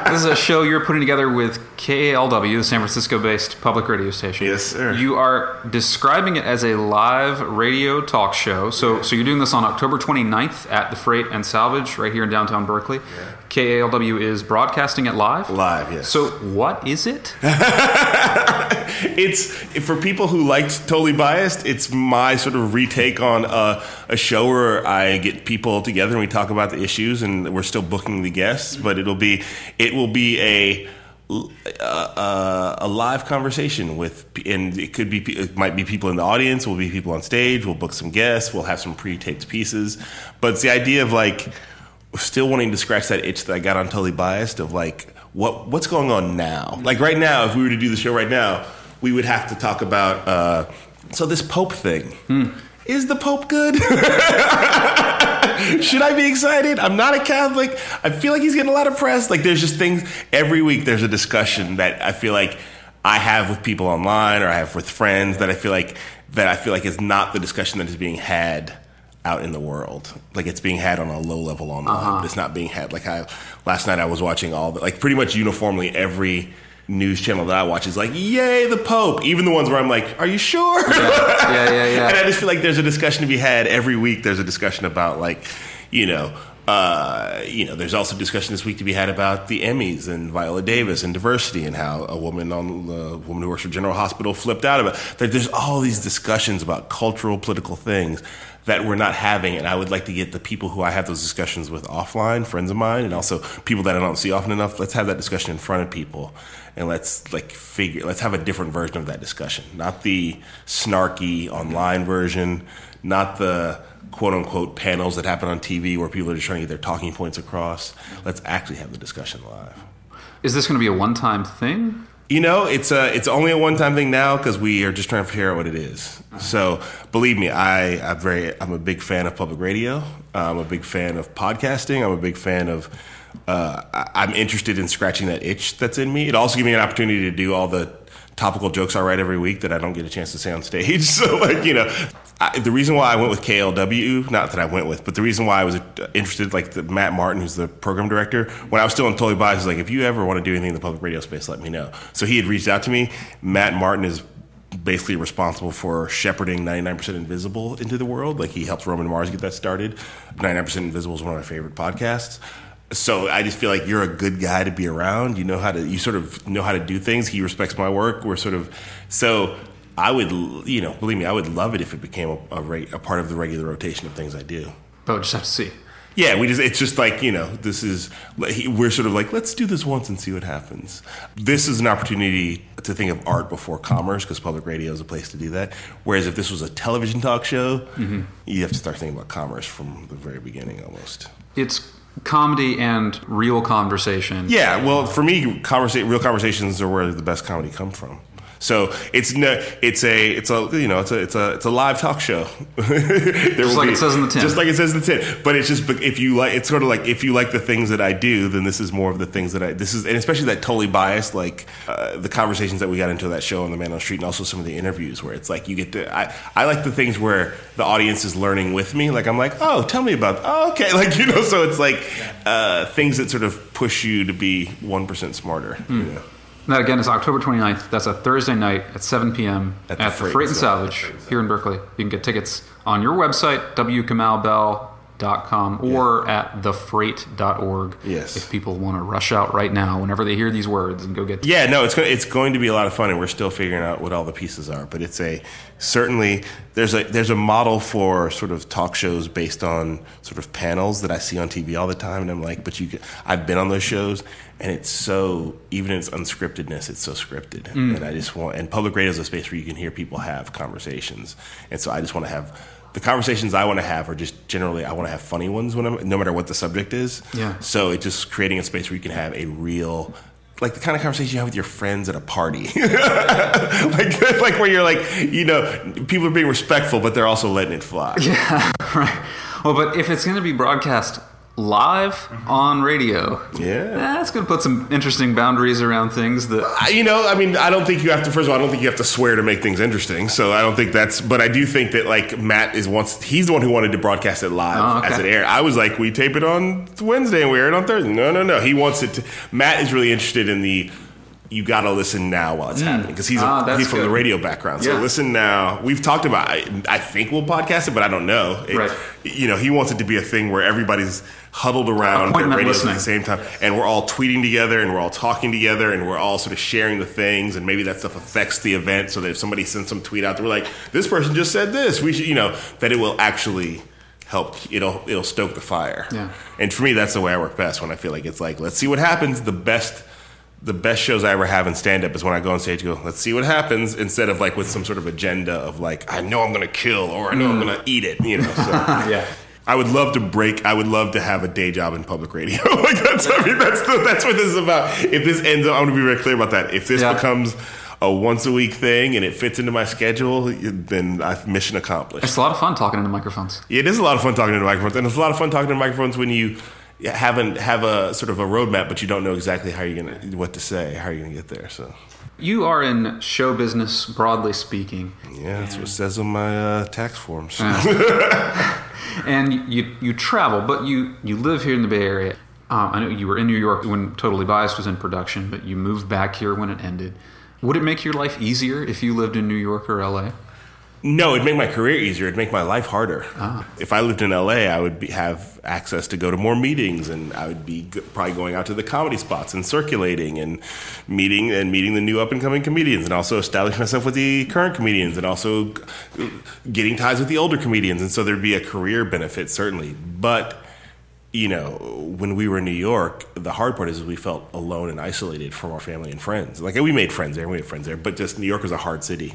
this is a show you're putting together with KALW, the San Francisco-based public radio station. Yes, sir. You are describing it as a live radio talk show. So, so you're doing this on October 29th at the Freight and Salvage right here in downtown Berkeley. KALW is broadcasting it live. Live, yes. So, what is it? it's for people who liked Totally Biased. It's my sort of retake on a, a show where I get people together and we talk about the issues, and we're still booking the guests. But it'll be it will be a a, a live conversation with, and it could be it might be people in the audience, will be people on stage. We'll book some guests. We'll have some pre-taped pieces. But it's the idea of like still wanting to scratch that itch that I got on Totally Biased of like what what's going on now. Like right now, if we were to do the show right now, we would have to talk about uh, so this Pope thing. Is the Pope good? Should I be excited? I'm not a Catholic. I feel like he's getting a lot of press. Like there's just things every week. There's a discussion that I feel like I have with people online or I have with friends that I feel like that I feel like is not the discussion that is being had out in the world. Like it's being had on a low level online, but uh-huh. it's not being had. Like I last night I was watching all the like pretty much uniformly every news channel that I watch is like, yay, the Pope. Even the ones where I'm like, are you sure? Yeah, yeah, yeah. and I just feel like there's a discussion to be had every week. There's a discussion about like, you know, uh, you know, there's also discussion this week to be had about the Emmys and Viola Davis and diversity and how a woman on the woman who works for General Hospital flipped out about. Like, there's all these discussions about cultural, political things that we're not having, and I would like to get the people who I have those discussions with offline, friends of mine, and also people that I don't see often enough. Let's have that discussion in front of people, and let's like figure. Let's have a different version of that discussion, not the snarky online version, not the quote unquote panels that happen on TV where people are just trying to get their talking points across. Let's actually have the discussion live. Is this going to be a one-time thing? You know, it's a, it's only a one time thing now because we are just trying to figure out what it is. So believe me, I I'm very I'm a big fan of public radio. I'm a big fan of podcasting. I'm a big fan of. Uh, I'm interested in scratching that itch that's in me. It also gives me an opportunity to do all the topical jokes I write every week that I don't get a chance to say on stage. So like you know, I, the reason why I went with KALW, not that I went with, but the reason why I was interested, like the Matt Martin, who's the program director, when I was still in Totally Biased, was like, if you ever want to do anything in the public radio space, let me know. So he had reached out to me. Matt Martin is basically responsible for shepherding 99% Invisible into the world. Like he helped Roman Mars get that started. 99% Invisible is one of my favorite podcasts. So I just feel like you're a good guy to be around. You know how to, you sort of know how to do things. He respects my work. We're sort of, so I would, you know, believe me, I would love it if it became a, a, a part of the regular rotation of things I do. But we'll just have to see. Yeah, we just it's just like, you know, this is we're sort of like let's do this once and see what happens. This is an opportunity to think of art before commerce because public radio is a place to do that. Whereas if this was a television talk show, Mm-hmm. you have to start thinking about commerce from the very beginning almost. It's comedy and real conversation. Yeah, well, for me, conversa- real conversations are where the best comedy come from. So it's no, it's a, it's a, you know, it's a, it's a, it's a live talk show. just like it says in the tin. Just like it says in the tin. But it's just, if you like, it's sort of like if you like the things that I do, then this is more of the things that I. This is, and especially that totally biased, like uh, the conversations that we got into that show on the Man on the Street, and also some of the interviews where it's like you get to. I, I like the things where the audience is learning with me. Like I'm like, oh, tell me about. Oh, okay, like you know, so it's like uh, things that sort of push you to be one percent smarter. Hmm. You know? That again is October 29th. That's a Thursday night at 7 p.m. At at, the the Freight Freight, and Salvage here in Berkeley. You can get tickets on your website, wkamaubell.com, or at thefreight.org. Yes. If people want to rush out right now, whenever they hear these words, and go get Yeah, no, it's going it's going to be a lot of fun, and we're still figuring out what all the pieces are. But it's a certainly there's a there's a model for sort of talk shows based on sort of panels that I see on TV all the time, and I'm like, but you, I've been on those shows, and it's so even in its unscriptedness, it's so scripted, mm. and I just want and public radio is a space where you can hear people have conversations, and so I just want to have. The conversations I want to have are just generally I want to have funny ones when I'm, no matter what the subject is. Yeah. So it's just creating a space where you can have a real, like the kind of conversation you have with your friends at a party, like like where you're like, you know, people are being respectful, but they're also letting it fly. Yeah, right. Well, but if it's going to be broadcast live on radio, Yeah. that's going to put some interesting boundaries around things that. I- You know, I mean, I don't think you have to. First of all, I don't think you have to swear to make things interesting. So I don't think that's. But I do think that like Matt is once he's the one who wanted to broadcast it live Oh, okay. as it aired. I was like, we tape it on Wednesday and we air it on Thursday. No, no, no. He wants it to. Matt is really interested in the. You got to listen now while it's happening because he's, Ah, he's from the radio background. So Yeah. listen now. We've talked about. I, I think we'll podcast it, but I don't know. It- Right. You know, he wants it to be a thing where everybody's huddled around their radios at the same time, and we're all tweeting together, and we're all talking together, and we're all sort of sharing the things, and maybe that stuff affects the event. So that if somebody sends some tweet out, we're like, "This person just said this," we should, you know, that it will actually help. It'll it'll stoke the fire. Yeah. And for me, that's the way I work best when I feel like it's like, let's see what happens. The best. The best shows I ever have in stand up is when I go on stage and go, let's see what happens, instead of like with some sort of agenda of like, I know I'm gonna kill or I know I'm mm. gonna eat it, you know. So Yeah. I would love to break. I would love to have a day job in public radio. like that's. I mean, that's the, that's what this is about. If this ends up, I'm going to be very clear about that. If this Yeah. becomes a once a week thing and it fits into my schedule, then I've mission accomplished. It's a lot of fun talking into microphones. Yeah, it is a lot of fun talking to microphones, and it's a lot of fun talking to microphones when you haven't have a sort of a roadmap, but you don't know exactly how you're gonna what to say, how you're gonna get there. So You are in show business, broadly speaking, yeah, that's what it says on my uh, tax forms. and you you travel, but you you live here in the Bay Area. Um, I know you were in New York when Totally Biased was in production, but you moved back here when it ended. Would it make your life easier if you lived in New York or LA? No, it'd make my career easier. It'd make my life harder. Ah. If I lived in LA, I would be, have access to go to more meetings, and I would be g- probably going out to the comedy spots and circulating and meeting and meeting the new up and coming comedians, and also establishing myself with the current comedians, and also g- getting ties with the older comedians. And so there'd be a career benefit certainly, but. You know, when we were in New York, the hard part is we felt alone and isolated from our family and friends. Like we made friends there, we made friends there, but just New York is a hard city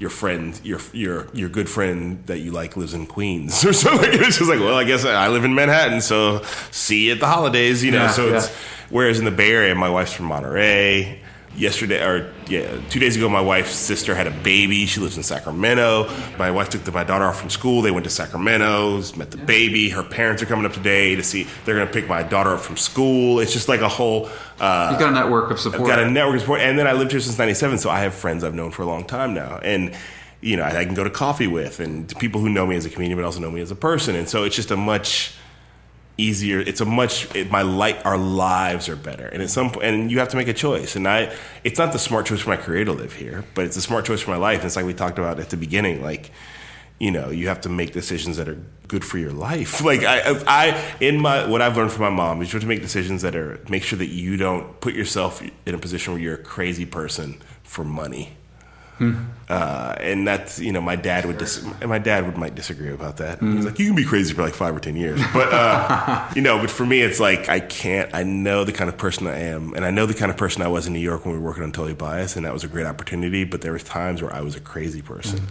your friend, your your your good friend that you like lives in Queens or something. It's just like, well, I guess I live in Manhattan, so see you at the holidays, you know. Yeah, so it's yeah. whereas in the Bay Area, my wife's from Monterey. Yesterday, or yeah, two days ago, my wife's sister had a baby. She lives in Sacramento. My wife took the, my daughter off from school. They went to Sacramento, met the baby. Her parents are coming up today to see. They're going to pick my daughter up from school. It's just like a whole. Uh, You've got a network of support. I've got a network of support, and then I lived here since '97, so I have friends I've known for a long time now, and you know I can go to coffee with, and people who know me as a comedian, but also know me as a person, and so it's just a much easier. It's a much it, my light. Our lives are better, and at some point, and you have to make a choice. And I, it's not the smart choice for my career to live here, but it's a smart choice for my life. And it's like we talked about at the beginning, like you know, you have to make decisions that are good for your life. Like I, I, in my what I've learned from my mom is you have to make decisions that are make sure that you don't put yourself in a position where you're a crazy person for money. Uh, and that's you know my dad would dis- my dad would might disagree about that. He's like you can be crazy for like five or ten years, but uh, you know, but for me it's like I can't. I know the kind of person I am, and I know the kind of person I was in New York when we were working on Totally Bias, and that was a great opportunity. But there was times where I was a crazy person,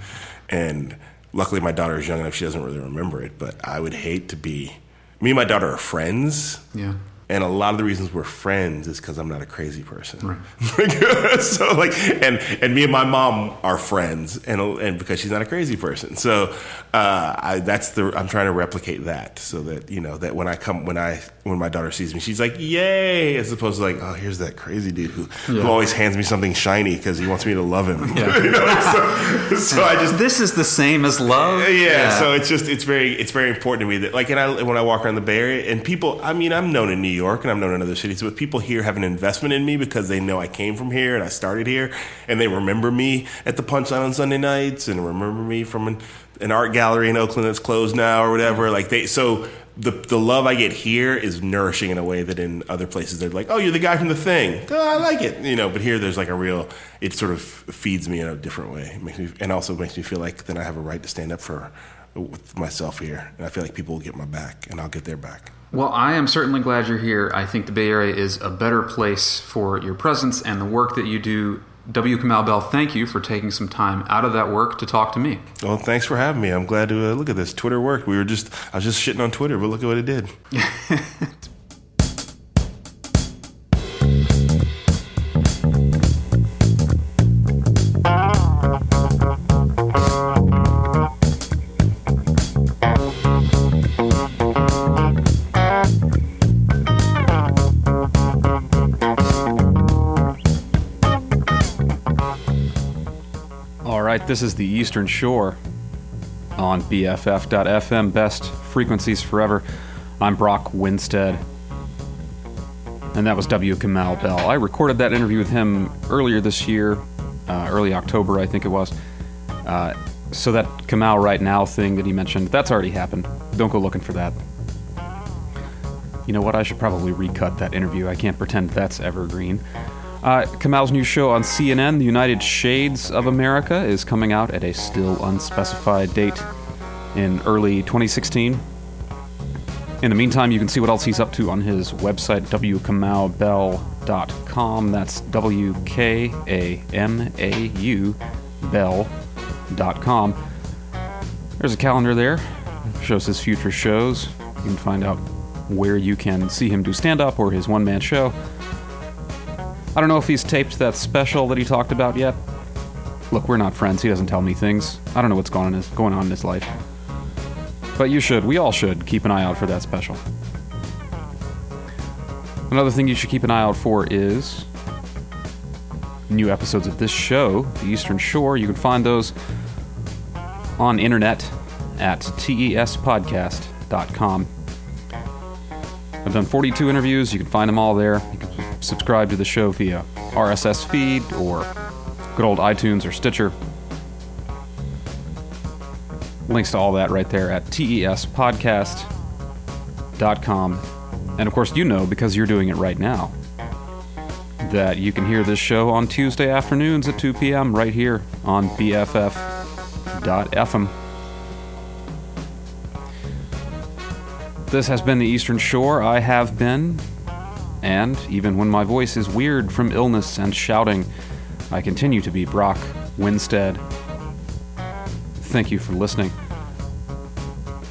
and luckily my daughter is young enough she doesn't really remember it. But I would hate to be. Me and my daughter are friends. Yeah. And a lot of the reasons we're friends is because I'm not a crazy person. so like, and and me and my mom are friends, and and because she's not a crazy person. So uh, I, that's the I'm trying to replicate that, so that you know that when I come when I when my daughter sees me, she's like, "Yay!" As opposed to like, "Oh, here's that crazy dude who, Yeah. who always hands me something shiny because he wants me to love him." Yeah. You know, so, so I just This is the same as love. yeah, so it's just it's very it's very important to me that like and I when I walk around the Bay Area and people I mean I'm known in New York and I'm known in other cities but people here have an investment in me because they know I came from here and I started here and they remember me at the Punchline on Sunday nights and remember me from an, an art gallery in Oakland that's closed now or whatever. Like they so the the love I get here is nourishing in a way that in other places they're like oh you're the guy from the thing. Oh, I like it. You know but here there's like a real it sort of feeds me in a different way. It makes me and also makes me feel like then I have a right to stand up for with myself here, and I feel like people will get my back, and I'll get their back. Well, I am certainly glad you're here. I think the Bay Area is a better place for your presence and the work that you do. W. Kamau Bell, thank you for taking some time out of that work to talk to me. Well, thanks for having me. I'm glad to uh, look at this. Twitter worked. We were just I was just shitting on Twitter, but look at what it did. this is the Eastern Shore on BFF.FM, best frequencies forever. I'm Brock Winstead. And that was W. Kamau Bell. I recorded that interview with him earlier this year, uh, early October, I think it was. Uh, so that Kamau Right Now thing that he mentioned, that's already happened. Don't go looking for that. You know what? I should probably recut that interview. I can't pretend that's evergreen. Uh, Kamau's new show on CNN, The United Shades of America, is coming out at a still unspecified date in early 2016. In the meantime, you can see what else he's up to on his website, wkamaubell.com. That's W K A M A U bell.com. There's a calendar there, shows his future shows. You can find out where you can see him do stand up or his one man show. I don't know if he's taped that special that he talked about yet. Look, we're not friends. He doesn't tell me things. I don't know what's going on, in his, going on in his life. But you should, we all should, keep an eye out for that special. Another thing you should keep an eye out for is new episodes of this show, The Eastern Shore. You can find those on internet at tespodcast.com. I've done 42 interviews. You can find them all there. You can subscribe to the show via RSS feed or good old iTunes or Stitcher. Links to all that right there at tespodcast.com. And of course, you know because you're doing it right now that you can hear this show on Tuesday afternoons at 2 p.m. right here on BFF.FM. This has been the Eastern Shore. I have been, and even when my voice is weird from illness and shouting, I continue to be Brock Winstead. Thank you for listening.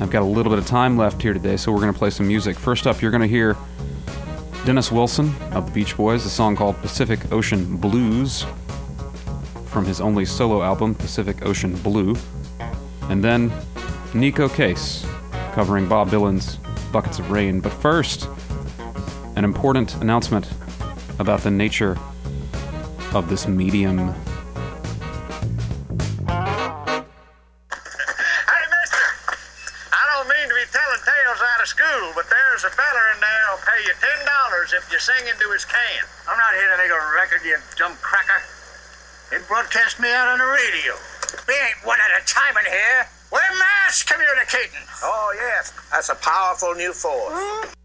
I've got a little bit of time left here today, so we're going to play some music. First up, you're going to hear Dennis Wilson of the Beach Boys, a song called Pacific Ocean Blues from his only solo album, Pacific Ocean Blue. And then Neko Case covering Bob Dylan's Buckets of Rain. But first, an important announcement about the nature of this medium. Hey, mister, I don't mean to be telling tales out of school, but there's a feller in there who'll pay you $10 if you sing into his can. I'm not here to make a record, you dumb cracker. They broadcast me out on the radio. We ain't one at a time in here. We're mass communicating. Oh, yes. That's a powerful new force. Buckets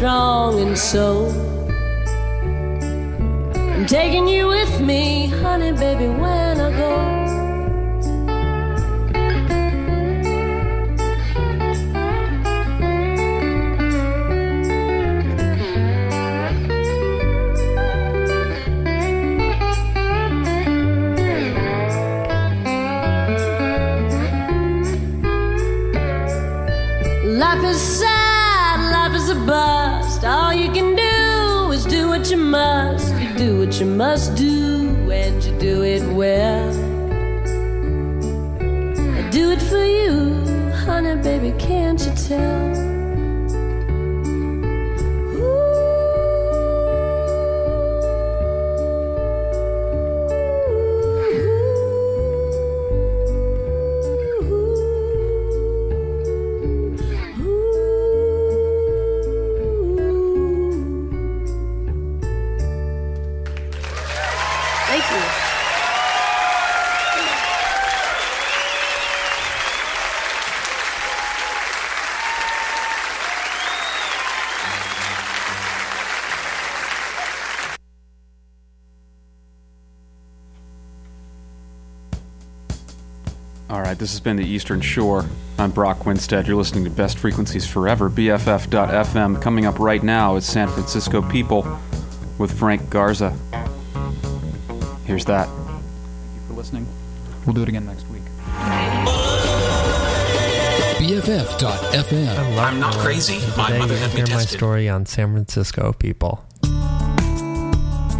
strong and so. I'm taking you with me, honey, baby, when I go. Well. I do it for you, honey, baby, can't you tell? This has been the Eastern Shore. I'm Brock Winstead. You're listening to Best Frequencies Forever, BFF.FM. Coming up right now is San Francisco People with Frank Garza. Here's that. Thank you for listening. We'll do it again next week. BFF.FM. I'm not crazy. My mother you'll had me hear my story on San Francisco people.